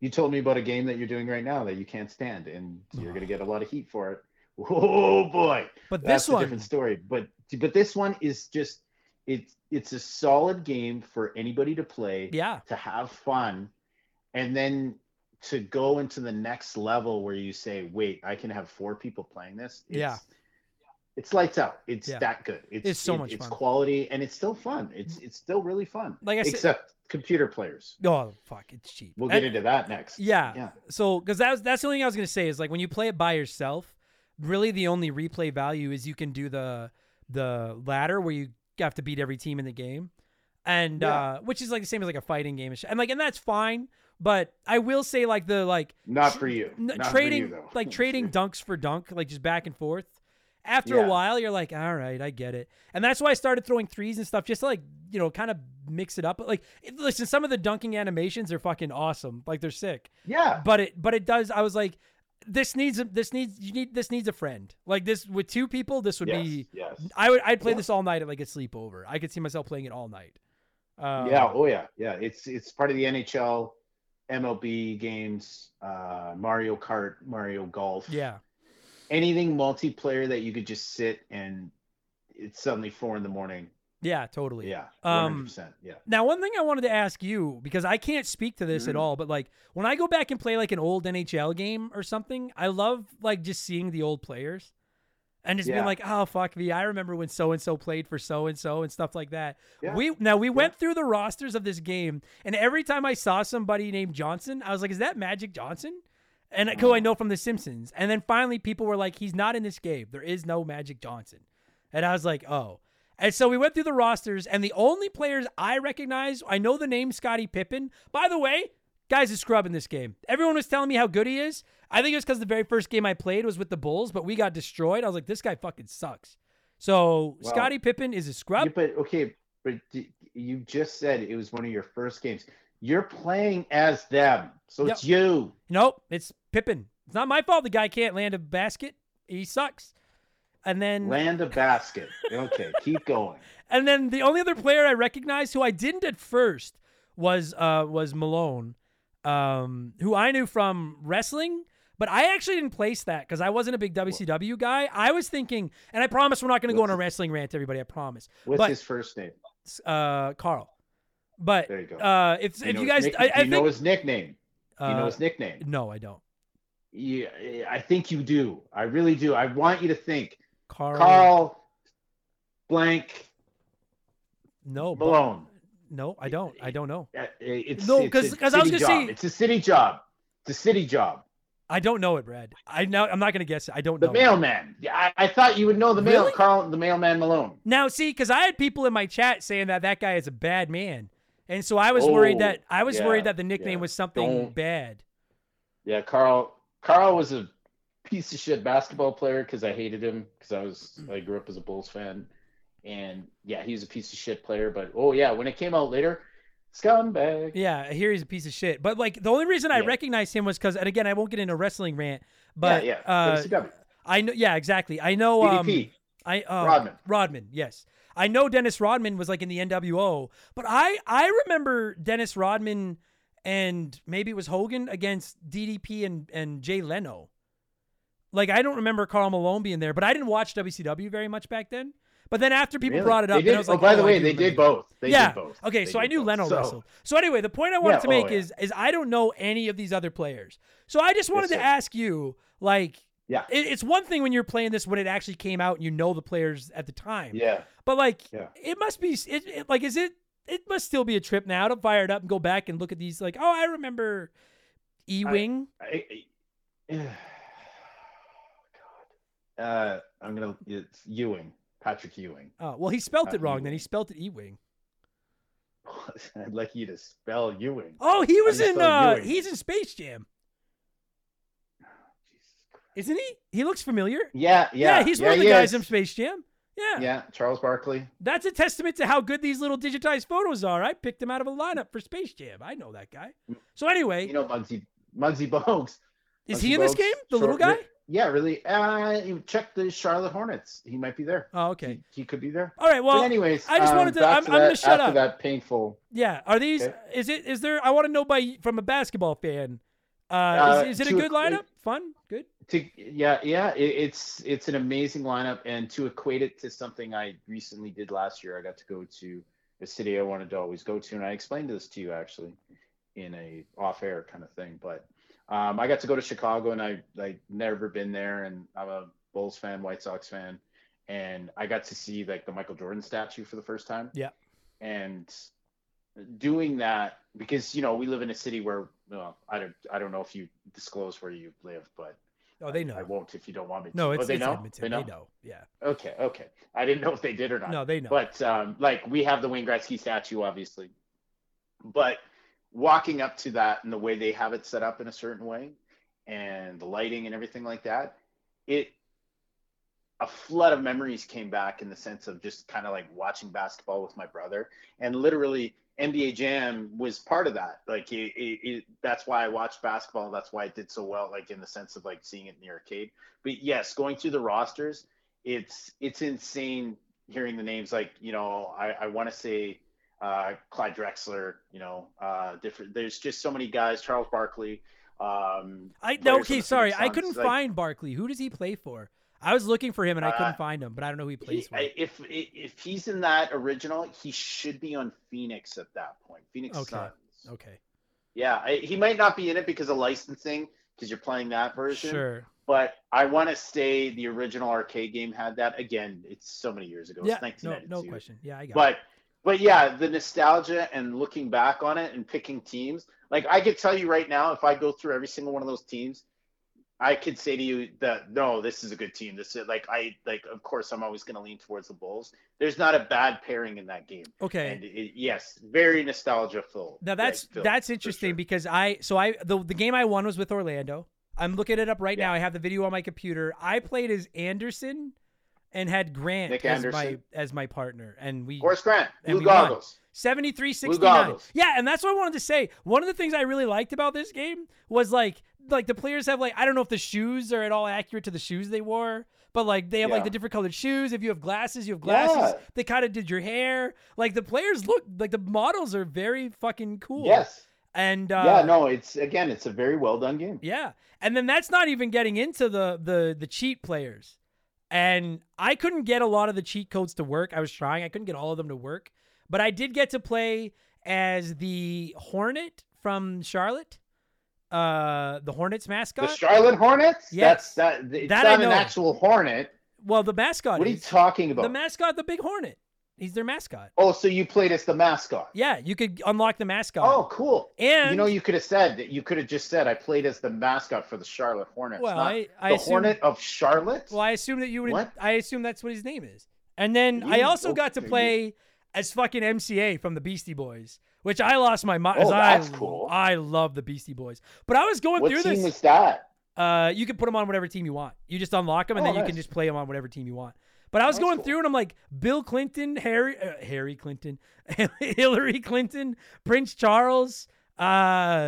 you told me about a game that you're doing right now that you can't stand, and you're gonna get a lot of heat for it. Oh boy, But that's this a one, different story. But but this one is just it's it's a solid game for anybody to play yeah, to have fun and then to go into the next level where you say wait i can have four people playing this Yeah. it's lights out. It's Yeah. that good. It's, It's so it- much It's fun. quality and it's still fun. It's it's still really fun. Like I said- except computer players. Oh fuck, it's cheap. We'll And- get into that next. Yeah. Yeah. So, because that's that's the only thing I was gonna say is like when you play it by yourself, really the only replay value is you can do the the ladder where you have to beat every team in the game, and Yeah. uh, which is like the same as like a fighting game and shit. And like, and that's fine. But I will say like the like Not for you. n- Not for trading you, though. like trading dunks for dunk, like just back and forth. After a while, you're like, all right, I get it, and that's why I started throwing threes and stuff, just to like you know, kind of mix it up. But like, listen, some of the dunking animations are fucking awesome, like they're sick Yeah. but it but it does i was like this needs this needs you need this needs a friend like this with two people this would Yes. be yes. i would i'd play Yeah. this all night at like a sleepover i could see myself playing it all night um, yeah. Oh yeah. Yeah. It's it's part of the NHL, MLB games, uh, Mario Kart, Mario Golf. yeah Anything multiplayer that you could just sit and it's suddenly four in the morning. yeah totally Yeah. Um, 100%. Yeah. now one thing i wanted to ask you because i can't speak to this at Mhm. all but like when i go back and play like an old nhl game or something i love like just seeing the old players and just being Yeah. like oh fuck me i remember when so and so played for so and so and stuff like that Yeah. We now we went through the rosters of this game, and every time I saw somebody named Johnson, I was like, "Is that Magic Johnson?" And who I know from The Simpsons. And then finally, people were like, "He's not in this game. There is no Magic Johnson." And I was like, "Oh." And so we went through the rosters, and the only players I recognize, I know the name Scottie Pippen. By the way, guy's a scrub in this game. Everyone was telling me how good he is. I think it was because the very first game I played was with the Bulls, but we got destroyed. I was like, this guy fucking sucks. So Well, Scottie Pippen is a scrub. Yeah, but okay, but d- you just said it was one of your first games. You're playing as them, so it's you. Nope, it's Pippen. It's not my fault the guy can't land a basket. He sucks. And then Land a basket. Okay, keep going. and then the only other player I recognized who I didn't at first was uh was Malone. Um who I knew from wrestling, but I actually didn't place that because I wasn't a big WCW guy. I was thinking, and I promise we're not gonna go on a wrestling rant, everybody, I promise. What's But- his first name? Uh Karl. But There you go. uh if Do if you guys nick- I, I you know his nickname? Do you uh, know his nickname? no, I don't. Yeah, I think you do. I really do. I want you to think. Karl, Karl blank no, Malone. No, I don't. I don't know. It's No, it's 'cause- a 'cause I was city gonna say- it's a city job. It's a city job. I don't know it, Brad. I know I'm not gonna guess it. I don't The know. The mailman. Yeah, I, I thought you would know the mail. Really? Karl, the mailman Malone. Now, see, because I had people in my chat saying that that guy is a bad man, and so I was oh, worried Oh, that I was yeah, worried that the nickname yeah. was something Don't- bad. Yeah, Karl. Karl was a piece of shit basketball player because I hated him because I was I grew up as a Bulls fan, and yeah, he was a piece of shit player. But oh yeah, when it came out later, scumbag. Yeah, I hear he's a piece of shit. But like the only reason I Yeah. recognized him was because, and again, I won't get into wrestling rant, but yeah, yeah. uh. I know. Yeah, exactly. I know. Um, DDP. I uh, Rodman. Rodman, yes. I know Dennis Rodman was like in the NWO, but I I remember Dennis Rodman and maybe it was Hogan against DDP and and Jay Leno. Like I don't remember Karl Malone being there, but I didn't watch WCW very much back then. But then after people Really? brought it up, did- I was like, oh, by the I way, they did both. They yeah. did both. Okay, They so I knew both. Leno So- wrestled. So anyway, the point I wanted Yeah, to make oh, yeah. is is I don't know any of these other players. So I just wanted Yes, to sir. ask you, like, Yeah. it, it's one thing when you're playing this when it actually came out and you know the players at the time. Yeah. But like, Yeah. it must be it, it- like is it it must still be a trip now to fire it up and go back and look at these like oh I remember E Wing. I, I, God. Uh, I'm gonna. It's Ewing, Patrick Ewing. Oh well, he spelt it uh, wrong. Then he Ewing. spelt it Ewing. Wing. I'd like you to spell Ewing. Oh, he was in. uh Ewing. He's in Space Jam, isn't he? He looks familiar. Yeah, yeah, yeah. he's yeah, one of the guys is. in Space Jam. Yeah. Yeah, Charles Barkley. That's a testament to how good these little digitized photos are. I picked him out of a lineup for Space Jam. I know that guy. So anyway, You know Muggsy Muggsy Bogues. is Muggsy he in this game? The little guy? Yeah, really. Uh, check the Charlotte Hornets. He might be there. Oh, okay. He, he could be there. All right. Well, but anyways, I just um, wanted to- I'm- to I'm gonna that- shut after up. that painful. Yeah. Are these? Okay. Is it? Is there? I want to know by from a basketball fan. Uh, Uh, is, is it a good lineup? Fun? Good. To yeah, yeah, it, it's it's an amazing lineup, and to equate it to something I recently did last year, I got to go to a city I wanted to always go to, and I explained this to you actually in a off-air kind of thing. But um, I got to go to Chicago, and I I never been there, and I'm a Bulls fan, White Sox fan, and I got to see like the Michael Jordan statue for the first time. Yeah. And doing that because you know we live in a city where well I don't I don't know if you disclose where you live, but Oh, they know. I won't if you don't want me to. No, Oh, it's, they it's know. Edmonton. They know. They know. Yeah. Okay, okay. I didn't know if they did or not. No, they know. But um, like we have the Wayne Gretzky statue, obviously. But walking up to that and the way they have it set up in a certain way, and the lighting and everything like that, it a flood of memories came back in the sense of just kind of like watching basketball with my brother, and literally NBA Jam was part of that. Like it, it, it, that's why I watched basketball. That's why it did so well. Like in the sense of like seeing it in the arcade. But yes, going through the rosters, it's it's insane hearing the names. Like you know, I, I want to say uh, Clyde Drexler. You know, uh, different. There's just so many guys. Charles Barkley. Um, I no, okay, sorry, I couldn't like- find Barkley. Who does he play for? I was looking for him and I couldn't Uh, find him, but I don't know who he He, plays for. If if he's in that original, he should be on Phoenix at that point. Phoenix Okay. Suns. okay, Yeah, I, he might not be in it because of licensing, because you're playing that version. sure. But I want to say the original arcade game had that. Again, it's so many years ago. Yeah, no, 1992. no question. Yeah, I got. it. But yeah, the nostalgia and looking back on it and picking teams. Like I could tell you right now, if I go through every single one of those teams, I could say to you that no, this is a good team. This is like I like. Of course, I'm always going to lean towards the Bulls. There's not a bad pairing in that game. okay, And it, yes, very nostalgia full. Now that's that's interesting sure. because I so I the the game I won was with Orlando. I'm looking it up right now. I have the video on my computer. I played as Anderson and had Grant Nick as my as my partner, and we Forrest Grant, And blue goggles. 73 Blue 69. goggles. Yeah, and that's what I wanted to say. One of the things I really liked about this game was like like the players have like I don't know if the shoes are at all accurate to the shoes they wore, but like they have like the different colored shoes. If you have glasses, you have glasses. Yeah. They kind of did your hair. Like the players look like the models are very fucking cool. Yes. And uh yeah. No. It's again. It's a very well done game. yeah. And then that's not even getting into the the the cheat players. And I couldn't get a lot of the cheat codes to work. I was trying. I couldn't get all of them to work. But I did get to play as the Hornet from Charlotte. Uh the Hornets mascot. The Charlotte Hornets. Yes. That's that. It's That not an actual hornet. well, the mascot What are you is talking about? the mascot, the big hornet. He's their mascot. oh, so you played as the mascot. Yeah, you could unlock the mascot. Oh, cool. and you know, you could have said that. You could have just said, "I played as the mascot for the Charlotte Hornets." Well, I- I the assume- Hornet of Charlotte. Well, I assume that you would. What? I assume that's what his name is. And then I You- also got to play as fucking MCA from the Beastie Boys, which I lost my mind. Oh, I, that's cool. I love the Beastie Boys, but I was going what through this. What team was that? Uh, you can put them on whatever team you want. You just unlock them, and Oh, then you can just play them on whatever team you want. But I was That's going cool. through, and I'm like, Bill Clinton, Harry, uh, Harry Clinton, Hillary Clinton, Prince Charles, uh,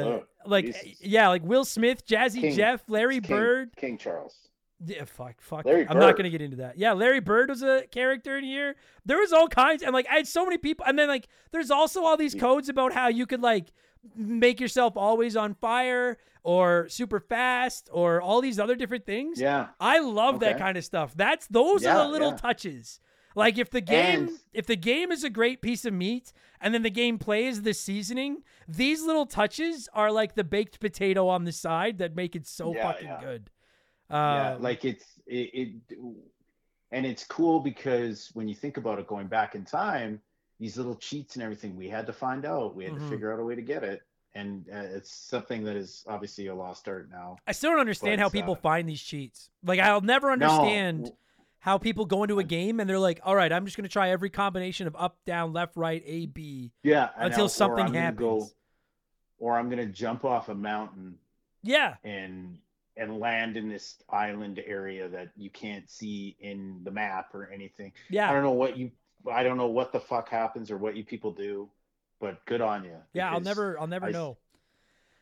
Oh, like Jesus. yeah, like Will Smith, Jazzy King- Jeff, Larry King, Bird. King Charles. Yeah, fuck, fuck. I'm not gonna get into that. Yeah, Larry Bird was a character in here. There was all kinds, and like I had so many people, and then like there's also all these codes about how you could like make yourself always on fire or super fast or all these other different things. Yeah. I love that kind of stuff. That's those are the little yeah. touches. Like if the game And- if the game is a great piece of meat and then the game plays the seasoning, these little touches are like the baked potato on the side that make it so Yeah, fucking yeah. good. yeah, Um, like it's it, it, and it's cool because when you think about it, going back in time, these little cheats and everything, we had to find out. We had Mhm. to figure out a way to get it, and uh, it's something that is obviously a lost art now. I still don't understand But, how people uh, find these cheats. Like I'll never No. understand how people go into a game and they're like, "All right, I'm just gonna try every combination of up, down, left, right, A, B Yeah, until something happens." go- or I'm gonna jump off a mountain Yeah, and and land in this island area that you can't see in the map or anything. Yeah. I don't know what you I don't know what the fuck happens or what you people do, but good on you. yeah. I'll never, I'll never I know.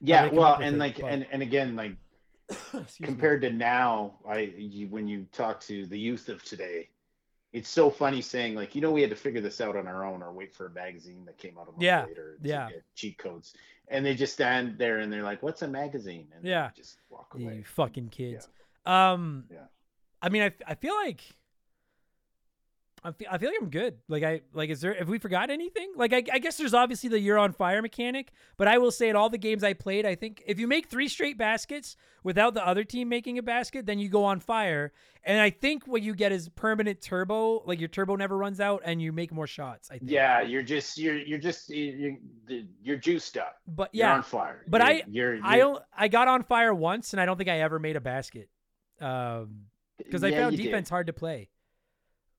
Yeah, well, and it, like but- and and again like Excuse me. compared to now, I you, when you talk to the youth of today, it's so funny saying like, you know, we had to figure this out on our own or wait for a magazine that came out a month Yeah, later yeah. cheat codes. And they just stand there and they're like, "What's a magazine?" And Yeah. just walk away. You fucking kids. Um, Yeah. I mean, I, I feel like I feel, I feel like I'm good. Like I like is there have we forgot anything? Like I, I guess there's obviously the you're on fire mechanic, but I will say in all the games I played, I think if you make three straight baskets without the other team making a basket, then you go on fire. And I think what you get is permanent turbo, like your turbo never runs out and you make more shots. I think. Yeah, you're just you're you're just you're you're juiced up. But yeah, You're on fire. but You're- I- you're, you're I don't I got on fire once and I don't think I ever made a basket. Um because I yeah, found you did. defense hard to play.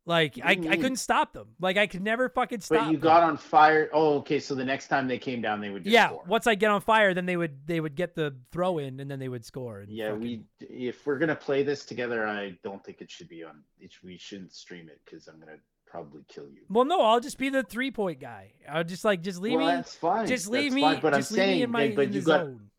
Like I, I Mm. couldn't stop them. Like I could never fucking stop. But you them. got on fire. Oh, okay. So the next time they came down, they would just yeah. score. Once I get on fire, then they would they would get the throw in and then they would score. and Yeah, fucking- we if we're gonna play this together, I don't think it should be on. It, we shouldn't stream it because I'm gonna probably kill you. Well, no, I'll just be the three point guy. I'll just like just leave well, me. that's fine. Just leave That's me. fine, but I'm saying, my but you got, zone.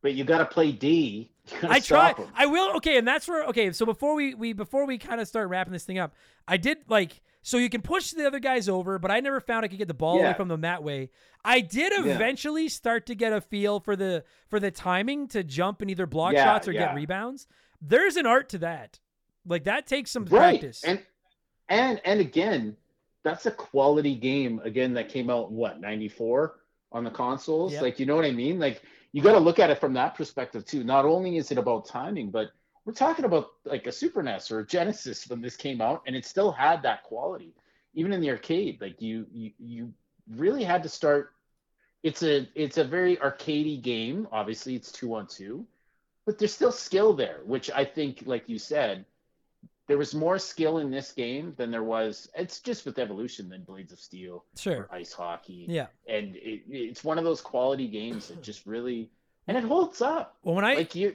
but you got to play D. I try. I will. Okay, and that's where. Okay, so before we we before we kind of start wrapping this thing up, I did like so you can push the other guys over, but I never found I could get the ball away from them that way. I did Yeah. eventually start to get a feel for the for the timing to jump and either block Yeah, shots or get rebounds. There's an art to that. Like that takes some right practice. and and and again that's a quality game again that came out in what 94 on the consoles Yep. like you know what i mean like you got to look at it from that perspective too. Not only is it about timing but we're talking about like a super nes or a genesis when this came out and it still had that quality. Even in the arcade like you you, you really had to start it's a it's a very arcadey game. Obviously it's two on two but there's still skill there which i think like you said there was more skill in this game than there was it's just with evolution than blades of steel sure. or ice hockey Yeah. and it, it's one of those quality games that just really and it holds up Well, when I like you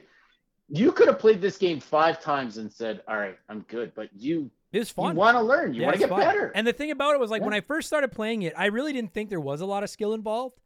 you could have played this game five times and said all right i'm good but you it was fun. you want to learn you Yeah, want to get fun. better And the thing about it was like when I first started playing it, I really didn't think there was a lot of skill involved.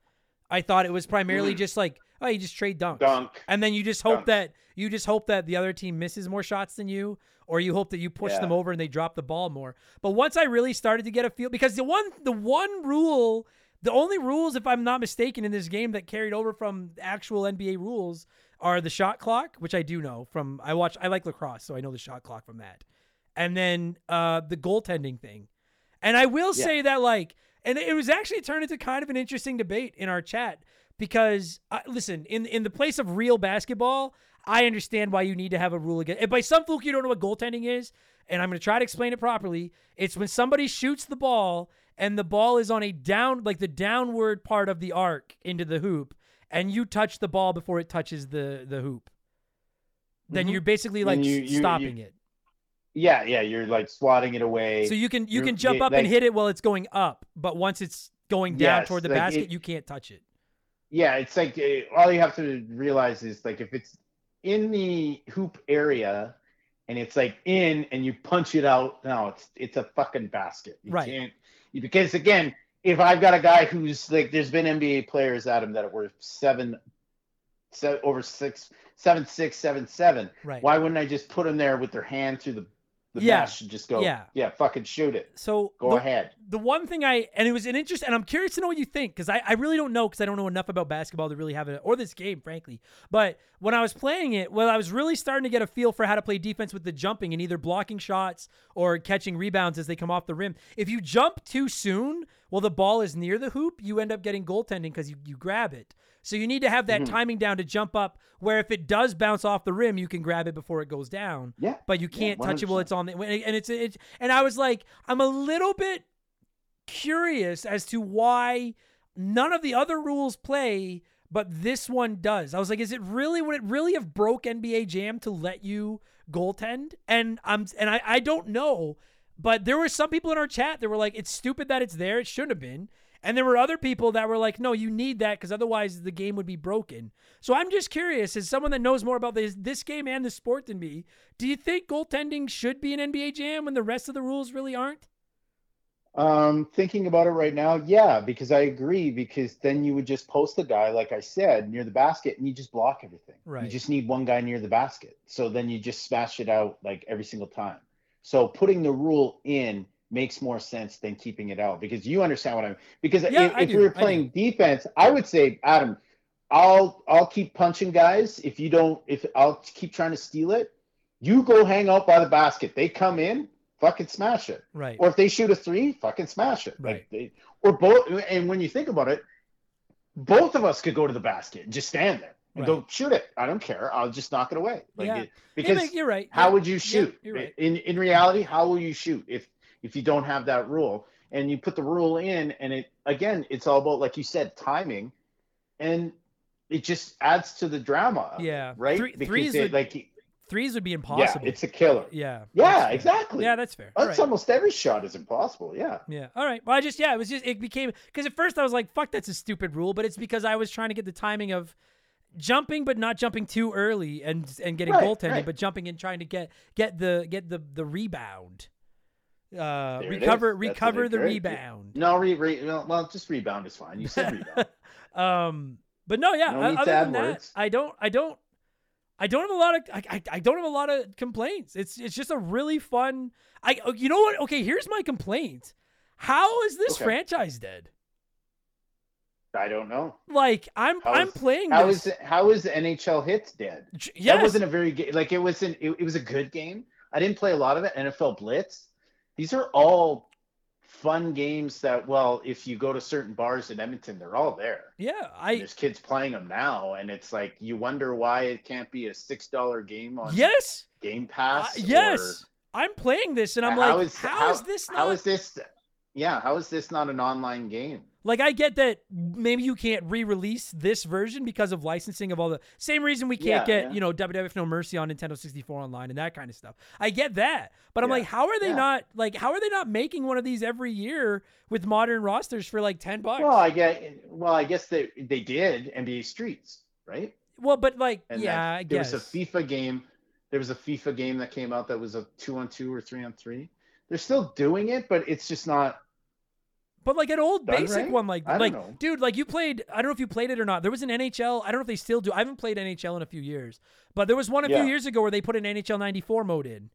I thought it was primarily Mhm. just like, oh, you just trade dunks. dunk And then you just hope Dunks. that you just hope that the other team misses more shots than you, or you hope that you push Yeah. them over and they drop the ball more. But once I really started to get a feel, because the one the one rule, the only rules, if I'm not mistaken, in this game that carried over from actual NBA rules are the shot clock, which I do know from I watch I like lacrosse, so I know the shot clock from that, and then uh, the goaltending thing. And I will Yeah. say that like, and it was actually turned into kind of an interesting debate in our chat because uh, listen, in in the place of real basketball, I understand why you need to have a rule against. If by some fluke you don't know what goaltending is, and I'm going to try to explain it properly, it's when somebody shoots the ball and the ball is on a down like the downward part of the arc into the hoop and you touch the ball before it touches the the hoop. Then Mhm. you're basically like you- you- stopping you- it. yeah yeah you're like swatting it away So you can you can jump up and hit it while it's going up, but once it's going down Yes, toward the like basket, it- you can't touch it. Yeah it's like uh, all you have to realize is like if it's in the hoop area and it's like in and you punch it out no it's it's a fucking basket you Right. can't because again if i've got a guy who's like there's been nba players at him that were seven, seven over six seven six seven seven Right. why wouldn't i just put them there with their hand through the the Yeah. mesh and just go Yeah. yeah fucking shoot it So go the, ahead the one thing I and it was an interest, and I'm curious to know what you think because I, I really don't know because I don't know enough about basketball to really have it or this game, frankly. But when I was playing it, well, I was really starting to get a feel for how to play defense with the jumping and either blocking shots or catching rebounds as they come off the rim. If you jump too soon, well, the ball is near the hoop, you end up getting goaltending because you, you grab it. So you need to have that Mhm. timing down to jump up where if it does bounce off the rim, you can grab it before it goes down yeah but you can't touch it while it's on the and it's it's and I was like I'm a little bit curious as to why none of the other rules play but this one does. I was like is it really would it really have broke NBA Jam to let you goaltend? And I'm and I I don't know, but there were some people in our chat that were like it's stupid that it's there. It shouldn't have been. And there were other people that were like, no, you need that because otherwise the game would be broken. So I'm just curious, as someone that knows more about this this game and the sport than me, do you think goaltending should be an NBA jam when the rest of the rules really aren't? Um, thinking about it right now, yeah, because I agree. Because then you would just post a guy, like I said, near the basket, and you just block everything. Right. You just need one guy near the basket, so then you just smash it out like every single time. So putting the rule in makes more sense than keeping it out because you understand what I'm. Because Yeah, if, I if we were I playing defense, I would say, Adam, I'll I'll keep punching guys if you don't. If I'll keep trying to steal it, you go hang out by the basket. They come in, fucking smash it. Right. Or if they shoot a three, fucking smash it. Right. Like they, or both. And when you think about it, both of us could go to the basket and just stand there and Right. go shoot it. I don't care. I'll just knock it away. Like Yeah. it, because but you're right. how Yeah. would you Yeah, shoot? you're right. In in reality, how will you shoot if if you don't have that rule? And you put the rule in, and it again, it's all about like you said, timing, and it just adds to the drama. Yeah. Right. Three- because threes it, would- like Threes would be impossible. yeah, it's a killer. yeah. Yeah, exactly. Yeah, that's fair. That's right. almost every shot is impossible. Yeah. Yeah. All right. Well, I just yeah, it was just it became because at first I was like, "Fuck, that's a stupid rule," but it's because I was trying to get the timing of jumping, but not jumping too early and and getting Right, goaltending, right. but jumping and trying to get get the get the the rebound. Uh, recover. Recover the rebound. No, re, re, well, well, just rebound is fine. You said rebound. Um, but no, yeah. No other than that, words. I don't, I don't, I don't have a lot of, I, I, I don't have a lot of complaints. It's, it's just a really fun. I, oh, you know what? Okay, here's my complaint. How is this Okay. franchise dead? I don't know. Like I'm, How I'm is- playing How this. is how is the NHL Hitz dead? Yes. That wasn't a very good. Like it wasn't. It, it was a good game. I didn't play a lot of it. NFL Blitz. These are all fun games that. Well, if you go to certain bars in Edmonton, they're all there. yeah, And I, there's kids playing them now, and it's like you wonder why it can't be a six dollar game on yes, Game uh, Pass. yes. I'm playing this and I'm How like, is- how is this not? How is this? Yeah, how is this not an online game? Like I get that maybe you can't re-release this version because of licensing of all the same reason we can't Yeah, get yeah. you know WWF No Mercy on Nintendo 64 online and that kind of stuff. I get that, but I'm Yeah, like, how are they not like how are they not making one of these every year with modern rosters for like ten bucks? Well, I get. Well, I guess they they did NBA Streets, right? Well, but like And yeah, I there guess was a FIFA game. There was a FIFA game that came out that was a two on two or three on three. They're still doing it, but it's just not. But like an old Done basic right? one, like I don't like know. dude, like you played. I don't know if you played it or not. There was an NHL. I don't know if they still do. I haven't played NHL in a few years, but there was one a Yeah. few years ago where they put an NHL '94 mode in,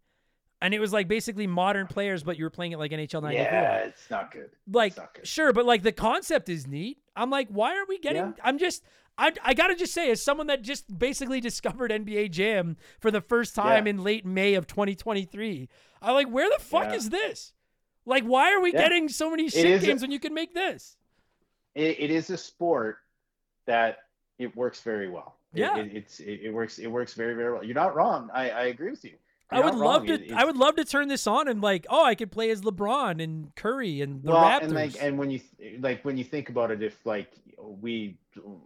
and it was like basically modern players, but you were playing it like NHL '94. Yeah, it's not good. like not good. sure, but like the concept is neat. I'm like, why are we getting? Yeah. I'm just. I, I gotta just say, as someone that just basically discovered NBA Jam for the first time Yeah. in late May of 2023, I'm like, where the fuck is this? Like, why are we Yeah. getting so many shit is a- games when you can make this? It, it is a sport that it works very well. It- Yeah. it, it's it, it works. It works very very well. You're not wrong. I, I agree with you. I You're would love wrong. to. It- I would love to turn this on and like, oh, I could play as LeBron and Curry and the well, Raptors. and like, and when you like when you think about it, if like we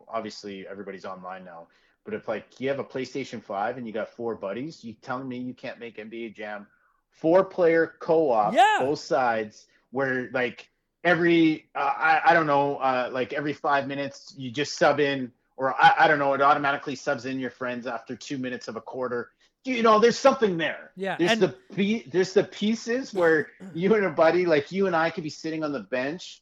obviously everybody's online now, but if like you have a PlayStation Five and you got four buddies, you telling me you can't make NBA Jam four player co op, Yeah. both sides, where like every uh, I I don't know, uh, like every five minutes you just sub in, or I I don't know, it automatically subs in your friends after two minutes of a quarter. You know, there's something there. Yeah, There's and- the there's the pieces where you and a buddy, like you and I, could be sitting on the bench,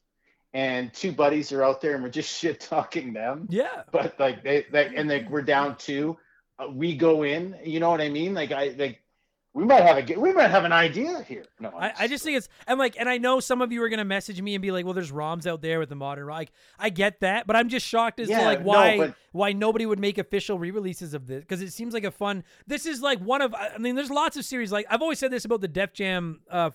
and two buddies are out there, and we're just shit talking them. yeah, But like they, they and like we're down two, uh, we go in. You know what I mean? Like I like we might have a we might have an idea here. No, I, I just think it's and like and I know some of you are gonna message me and be like, well, there's ROMs out there with the modern Like I get that, but I'm just shocked as to Yeah, like no, why but- why nobody would make official re-releases of this because it seems like a fun. This is like one of I mean, there's lots of series like I've always said this about the Def Jam uh,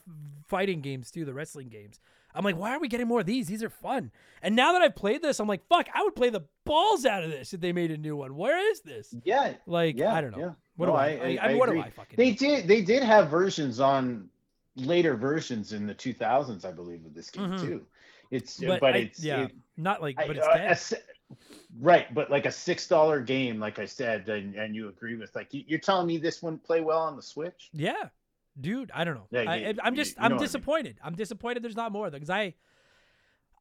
fighting games too, the wrestling games. I'm like, why are we getting more of these? These are fun. And now that I've played this, I'm like, fuck, I would play the balls out of this if they made a new one. Where is this? yeah. Like, Yeah, I don't know. yeah. What No, do I? I- I, I- mean, what do. I fucking? They did they did have versions on later versions in the 2000s, I believe, of this game Mhm. too. It's but, but, it's yeah, it- not like, but it's uh, dead. a si- right, but like a six dollar game, like I said, and, and you agree with, like you- you're telling me this wouldn't play well on the Switch? Yeah, dude, I don't know. Yeah, I, I'm just, you I'm what I mean. disappointed. I'm disappointed. There's not more because I,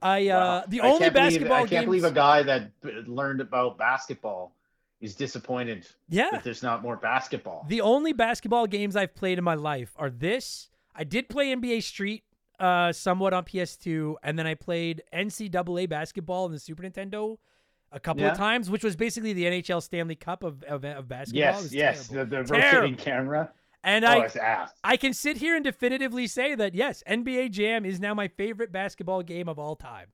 I, uh, Wow. the only can't believe- basketball I can't games. believe a guy that learned about basketball is disappointed yeah, that there's not more basketball. the only basketball games I've played in my life are this. I did play NBA Street, uh, somewhat on PS2, and then I played NCAA basketball in the Super Nintendo. A couple Yeah. of times, which was basically the NHL Stanley Cup of of, of basketball. Yes, yes, terrible. the, the Terrible. rotating camera. And oh, I. I can sit here and definitively say that yes, NBA Jam is now my favorite basketball game of all time.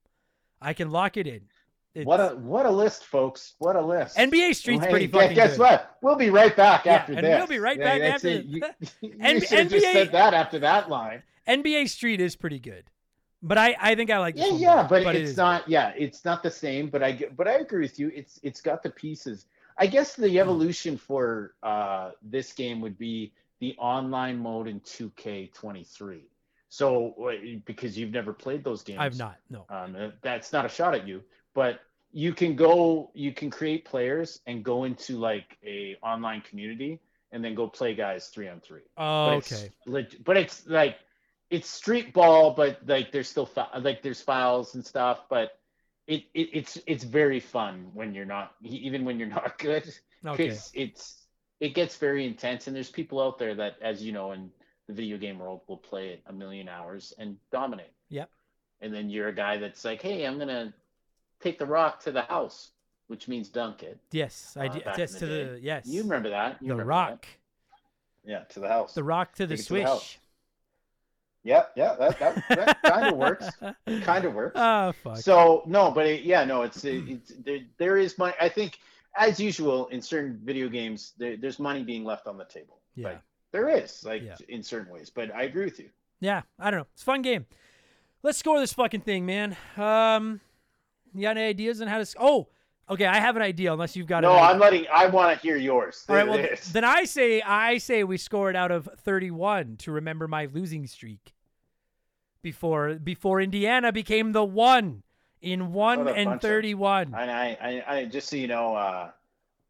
I can lock it in. It's, What a what a list, folks! What a list. NBA Street's Hey, pretty fucking Guess good. what? We'll be right back Yeah, after and this. we'll be right Yeah, back after it. You, you N- should have just said that after that line. NBA Street is pretty good, but I I think I like Yeah, yeah, better, but, it it's is not. Yeah, it's not the same. But I get- but I agree with you. It's it's got the pieces. I guess the evolution for uh, this game would be the online mode in 2K23. So because you've never played those games. I've not. No. Um, uh, that's not a shot at you, but you can go, you can create players and go into like a online community and then go play guys three on three. Oh, But it's okay. leg- but it's like it's street ball, but like there's still fi- like there's files and stuff, but it, it it's it's very fun when you're not even when you're not good Okay. it's it gets very intense and there's people out there that as you know in the video game world will play it a million hours and dominate Yep. and then you're a guy that's like hey i'm gonna take the rock to the house which means dunk it Yes, I uh, did. Yes, in to the the yes. you remember that you the remember rock, that. yeah to the house the rock to the Take it to the swish. yeah yeah that, that, that kind of works kind of works Oh fuck. So no, but it, yeah, no, it's it's there, there is money. I think as usual in certain video games, there, there's money being left on the table. yeah. Like, there is like Yeah. in certain ways, but I agree with you. Yeah, I don't know. It's a fun game. Let's score this fucking thing, man. Um, you got any ideas on how to? Oh, okay. I have an idea. Unless you've got. No. I'm letting. I want to hear yours. All right. Well, it th- is. then I say I say we scored out of 31 to remember my losing streak. Before before Indiana became the one in one and bunch of- 31. I, I, I, I just so you know, uh,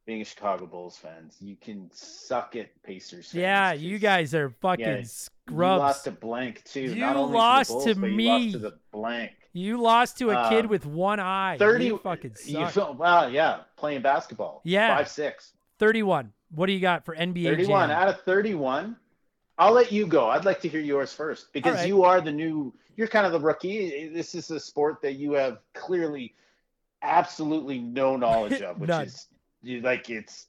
being a Chicago Bulls fans, you can suck it, Pacers. Fans, yeah, you guys are fucking Yeah, You scrubs. lost to blank too. You Not only lost to, the to Bulls, but you lost me. to the blank. You lost to a kid Um, with one eye. Thirty. You fucking you suck. feel- wow, yeah, playing basketball. Yeah. five six. 31. What do you got for NBA 31 Jam? out of 31. I'll let you go. I'd like to hear yours first because right. you are the new, you're kind of the rookie. This is a sport that you have clearly absolutely no knowledge of, which is you like it's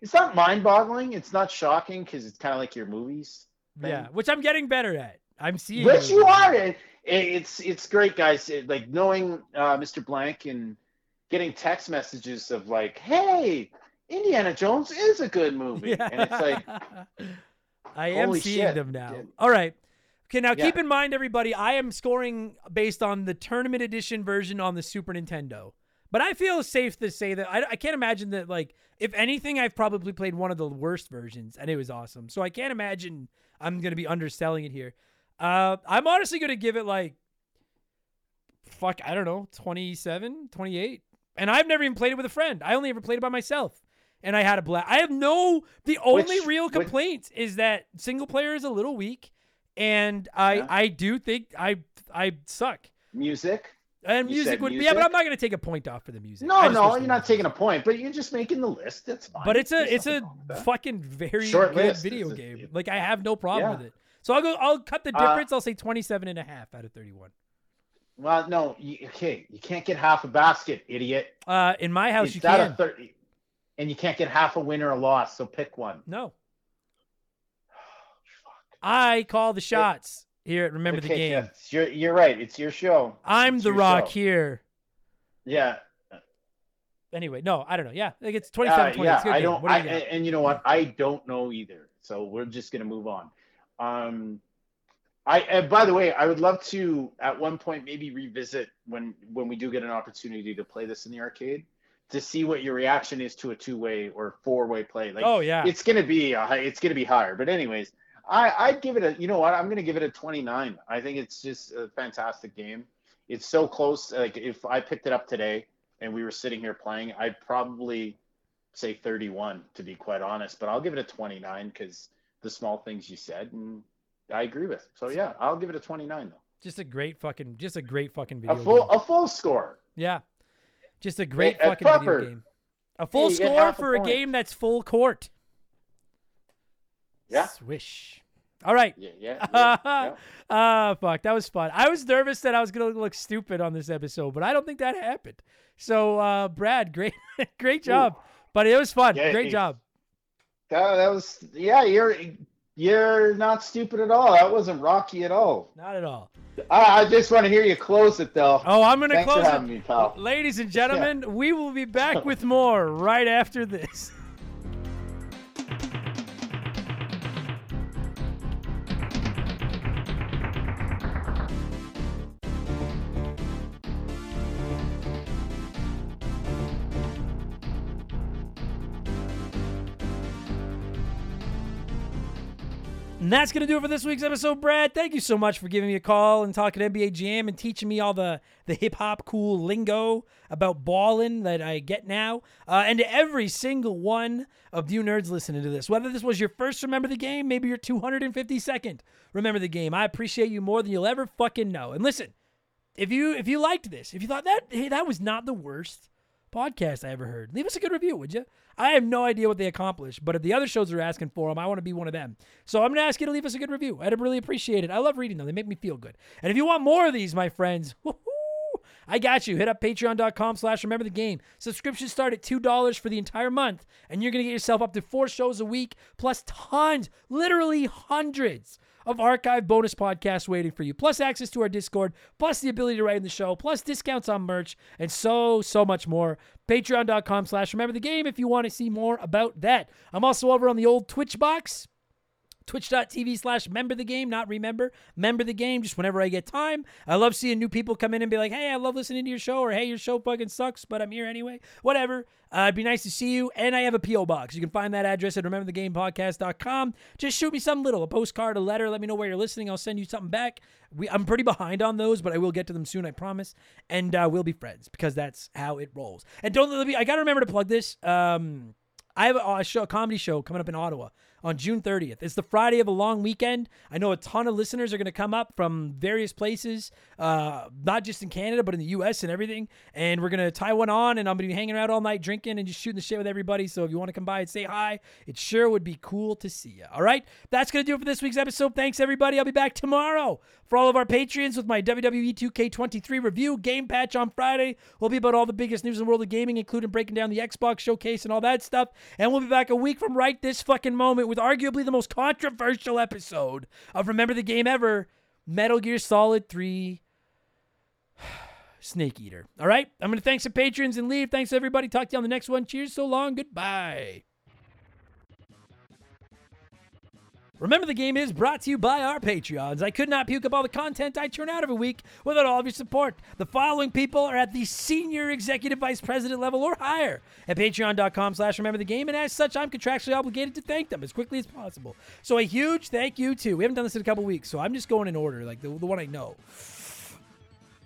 it's not mind-boggling, it's not shocking because it's kind of like your movies. Yeah, which I'm getting better at. I'm seeing. Which you are. It, it's it's great, guys. It- like knowing uh, Mr. Blank and getting text messages of like, "Hey, Indiana Jones is a good movie," Yeah. and it's like, I am seeing shit. them now. Yeah. All right. Okay, now Yeah. keep in mind, everybody, I am scoring based on the tournament edition version on the Super Nintendo. But I feel safe to say that I, I can't imagine that, like, if anything, I've probably played one of the worst versions, and it was awesome. So I can't imagine I'm going to be underselling it here. Uh, I'm honestly going to give it, like, fuck, I don't know, 27, 28. And I've never even played it with a friend. I only ever played it by myself. And I had a blast. I have no, the only Which- real which- complaint is that single player is a little weak. And I, Yeah. I do think I, I suck. music. And You music would be, yeah, but? I'm not going to take a point off for the music. No, no, you're not taking a point, but you're just making the list. That's fine. But it's a, There's it's a nothing wrong with that. fucking very Short good list. video a- game. Like I have no problem Yeah. with it. So I'll go, I'll cut the Uh, difference. I'll say 27 and a half out of 31. Well, no, you, okay, you can't get half a basket, idiot. Uh, in my house, It's you can. of thirty, and you can't get half a win or a loss. So pick one. no. I call the shots here at Remember the Game. yes, you're you're right. It's your show. I'm It's the rock show. here. Yeah, Anyway, no, I don't know. Yeah, like it's 27 Uh, 20. yeah, It's good I don't. What do I, and you know what? I don't know either. So we're just gonna move on. Um, I and by the way, I would love to at one point maybe revisit when when we do get an opportunity to play this in the arcade to see what your reaction is to a two way or four way play. Like, oh yeah. it's gonna be a, it's gonna be higher. But anyways, I I'd give it a. You know what? I'm gonna give it a 29. I think it's just a fantastic game. It's so close. Like if I picked it up today and we were sitting here playing, I'd probably say 31 to be quite honest. But I'll give it a 29 because the small things you said and I agree with. So yeah, I'll give it a 29 though. just a great fucking just a great fucking video A full game. a full score. Yeah. Just a great Hey, uh, fucking video game. A full get score half a for a game that's full court. Yeah. Swish. All right. Yeah, yeah. yeah, yeah. Ah, fuck. That was fun. I was nervous that I was gonna look stupid on this episode, but I don't think that happened. So, uh, Brad, great, great job. But it was fun. Yeah, great job. That, that was yeah. You're you're not stupid at all. That wasn't rocky at all. Not at all. I, I just want to hear you close it though. Oh, I'm gonna Thanks close for it. having me, pal. Ladies and gentlemen, we will be back with more right after this. And that's going to do it for this week's episode, Brad. Thank you so much for giving me a call and talking NBA Jam and teaching me all the, the hip hop cool lingo about balling that I get now. Uh, and to every single one of you nerds listening to this, whether this was your first Remember the Game, maybe your 252nd Remember the Game, I appreciate you more than you'll ever fucking know. And listen, if you if you liked this, if you thought that hey, that was not the worst podcast I ever heard, leave us a good review, would you? I have no idea what they accomplished, but if the other shows are asking for them, I want to be one of them. So I'm going to ask you to leave us a good review. I'd really appreciate it. I love reading them; they make me feel good. And if you want more of these, my friends, I got you. Hit up patreon.com slash remember the game. Subscriptions start at $2 for the entire month, and you're going to get yourself up to four shows a week, plus tons, literally hundreds of archive bonus podcasts waiting for you, plus access to our Discord, plus the ability to write in the show, plus discounts on merch, and so, so much more. Patreon.com slash remember the game if you want to see more about that. I'm also over on the old Twitch box twitch.tv slash member the game not remember member the game just whenever i get time. I love seeing new people come in and be like hey i love listening to your show or hey your show fucking sucks but i'm here anyway. Whatever. Uh, it'd be nice to see you and i have a po box. You can find that address at rememberthegamepodcast.com just shoot me something little a postcard a letter let me know where you're listening. I'll send you something back. We, i'm pretty behind on those but i will get to them soon i promise. And uh, we'll be friends because that's how it rolls. And don't let me i gotta remember to plug this. Um I have a, a show, a comedy show coming up in Ottawa on June 30th. It's the Friday of a long weekend. I know a ton of listeners are going to come up from various places, uh, not just in Canada, but in the U.S. and everything. And we're going to tie one on, and I'm going to be hanging out all night drinking and just shooting the shit with everybody. So if you want to come by and say hi, it sure would be cool to see you. All right? That's going to do it for this week's episode. Thanks, everybody. I'll be back tomorrow for all of our Patreons with my WWE 2K23 review. Game Patch on Friday We'll be about all the biggest news in the world of gaming, including breaking down the Xbox showcase and all that stuff. And we'll be back a week from right this fucking moment with arguably the most controversial episode of Remember the Game ever Metal Gear Solid 3 Snake Eater. All right? I'm going to thank some patrons and leave. Thanks, everybody. Talk to you on the next one. Cheers. So long. Goodbye. Remember, the game is brought to you by our Patreons. I could not puke up all the content I churn out every week without all of your support. The following people are at the senior executive vice president level or higher at patreon.com slash remember the game, and as such, I'm contractually obligated to thank them as quickly as possible. So a huge thank you to, we haven't done this in a couple weeks, so I'm just going in order, like the, the one I know.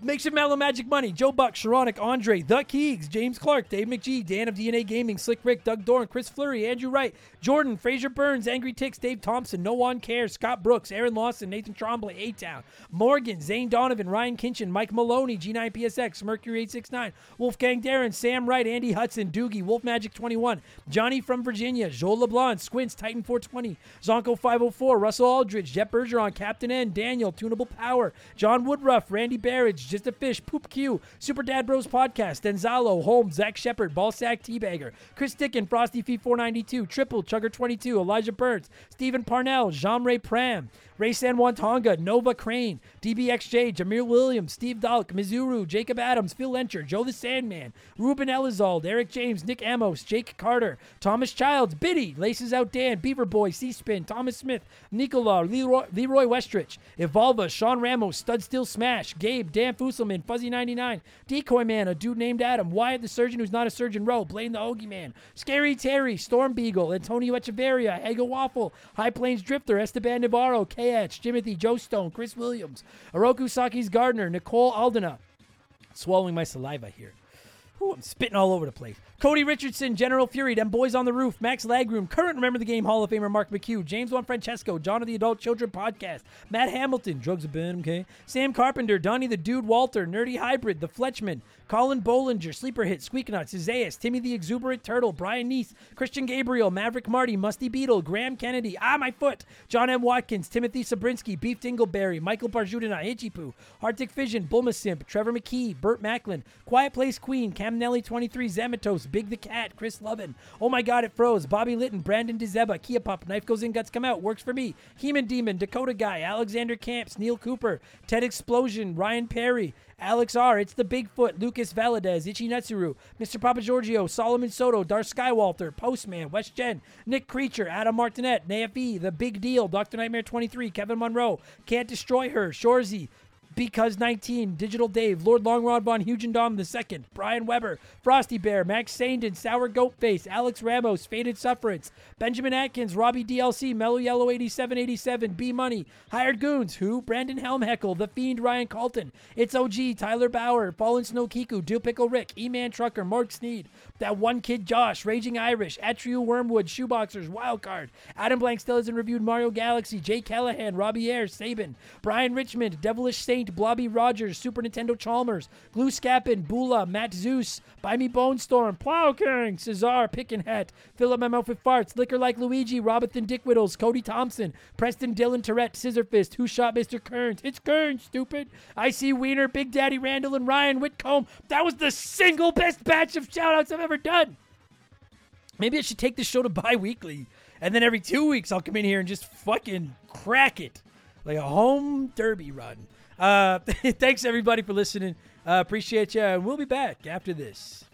Makes it Mellow Magic Money, Joe Buck, Sharonic, Andre, The Keegs, James Clark, Dave McGee, Dan of DNA Gaming, Slick Rick, Doug Dorn, Chris Fleury, Andrew Wright, Jordan, Fraser Burns, Angry Ticks, Dave Thompson, No One Cares, Scott Brooks, Aaron Lawson, Nathan Trombley, A-Town, Morgan, Zane Donovan, Ryan Kinchin, Mike Maloney, G9PSX, Mercury 869, Wolfgang Darren, Sam Wright, Andy Hudson, Doogie, Wolf Magic 21, Johnny from Virginia, Joel LeBlanc, Squints, Titan 420, Zonko 504, Russell Aldridge, Jet Bergeron, Captain N, Daniel, Tunable Power, John Woodruff, Randy Barrage, Just a Fish, Poop Q, Super Dad Bros Podcast, Denzalo, Holmes, Zach Shepard, Ballsack Teabagger, Chris Dickin, Frosty Fee 492, Triple, Chugger 22, Elijah Burns, Stephen Parnell, Jean Ray Pram, Ray San Juan Tonga, Nova Crane, DBXJ, Jameer Williams, Steve Dalk, Mizuru, Jacob Adams, Phil Lencher, Joe the Sandman, Ruben Elizald, Eric James, Nick Amos, Jake Carter, Thomas Childs, Biddy, Laces Out Dan, Beaver Boy, C Spin, Thomas Smith, Nicola, Leroy, Leroy Westrich, Evolva, Sean Ramos, Stud Steel Smash, Gabe, Dan Fusselman, Fuzzy99, Decoy Man, a dude named Adam, Wyatt the Surgeon who's not a surgeon, Rowe, Blaine the Hoagie Man, Scary Terry, Storm Beagle, Antonio Echeverria, Ego Waffle, High Plains Drifter, Esteban Navarro, KH, Jimothy, Joe Stone, Chris Williams, Oroku Saki's Gardner, Nicole Aldena. Swallowing my saliva here. Ooh, I'm spitting all over the place. Cody Richardson, General Fury, them boys on the roof, Max Lagroom, current Remember the Game Hall of Famer Mark McHugh, James Juan Francesco, John of the Adult Children Podcast, Matt Hamilton, Drugs of Ben, okay, Sam Carpenter, Donnie the Dude Walter, Nerdy Hybrid, The Fletchman, Colin Bollinger, Sleeper Hit, Squeak Nuts, Isaias, Timmy the Exuberant Turtle, Brian Neese, Christian Gabriel, Maverick Marty, Musty Beetle, Graham Kennedy, Ah, my foot, John M. Watkins, Timothy Sabrinsky, Beef Dingleberry, Michael Barjudina, Hitchy Poo, Arctic Fission, Bulma Simp, Trevor McKee, Burt Macklin, Quiet Place Queen, Cam Adam Nelly 23, Zamatos, Big the Cat, Chris Lovin. Oh my God, it froze. Bobby Litton, Brandon DeZeba, Kia Pop, Knife Goes In, Guts Come Out, Works for Me, Heman Demon, Dakota Guy, Alexander Camps, Neil Cooper, Ted Explosion, Ryan Perry, Alex R. It's the Bigfoot, Lucas Valadez, Ichi Netsuru, Mr. Papa Giorgio, Solomon Soto, Darth Skywalter, Postman, West Jen, Nick Creature, Adam Martinet, Nafe, The Big Deal, Dr. Nightmare 23, Kevin Monroe, Can't Destroy Her, Shorzy, because 19, Digital Dave, Lord Longrod Von Hugendom II, Brian Weber, Frosty Bear, Max Sandin, Sour Goat Face, Alex Ramos, Faded Sufferance, Benjamin Atkins, Robbie DLC, Mellow Yellow 8787, B Money, Hired Goons, Who, Brandon Helmheckle, The Fiend Ryan Colton, It's OG, Tyler Bauer, Fallen Snow Kiku, Dill Pickle Rick, E Man Trucker, Mark Sneed, That One Kid Josh, Raging Irish, Atriu Wormwood, Shoeboxers, Wildcard, Adam Blank still hasn't reviewed Mario Galaxy, Jay Callahan, Robbie Ayers, Sabin, Brian Richmond, Devilish Saint, Blobby Rogers, Super Nintendo Chalmers, Glue Scappin, Bula, Matt Zeus, Buy Me Bone Storm, Plow King, Cesar, Pickin' Hat, Philip My Mouth with Farts, Liquor Like Luigi, Robinson Whittles, Cody Thompson, Preston Dylan Tourette, Scissor Fist, Who Shot Mr. Kearns? It's Kearns, stupid. I see Wiener, Big Daddy Randall, and Ryan Whitcomb. That was the single best batch of shoutouts I've ever done. Maybe I should take this show to bi weekly. And then every two weeks, I'll come in here and just fucking crack it like a home derby run. Uh, thanks everybody for listening. Uh, appreciate you, and we'll be back after this.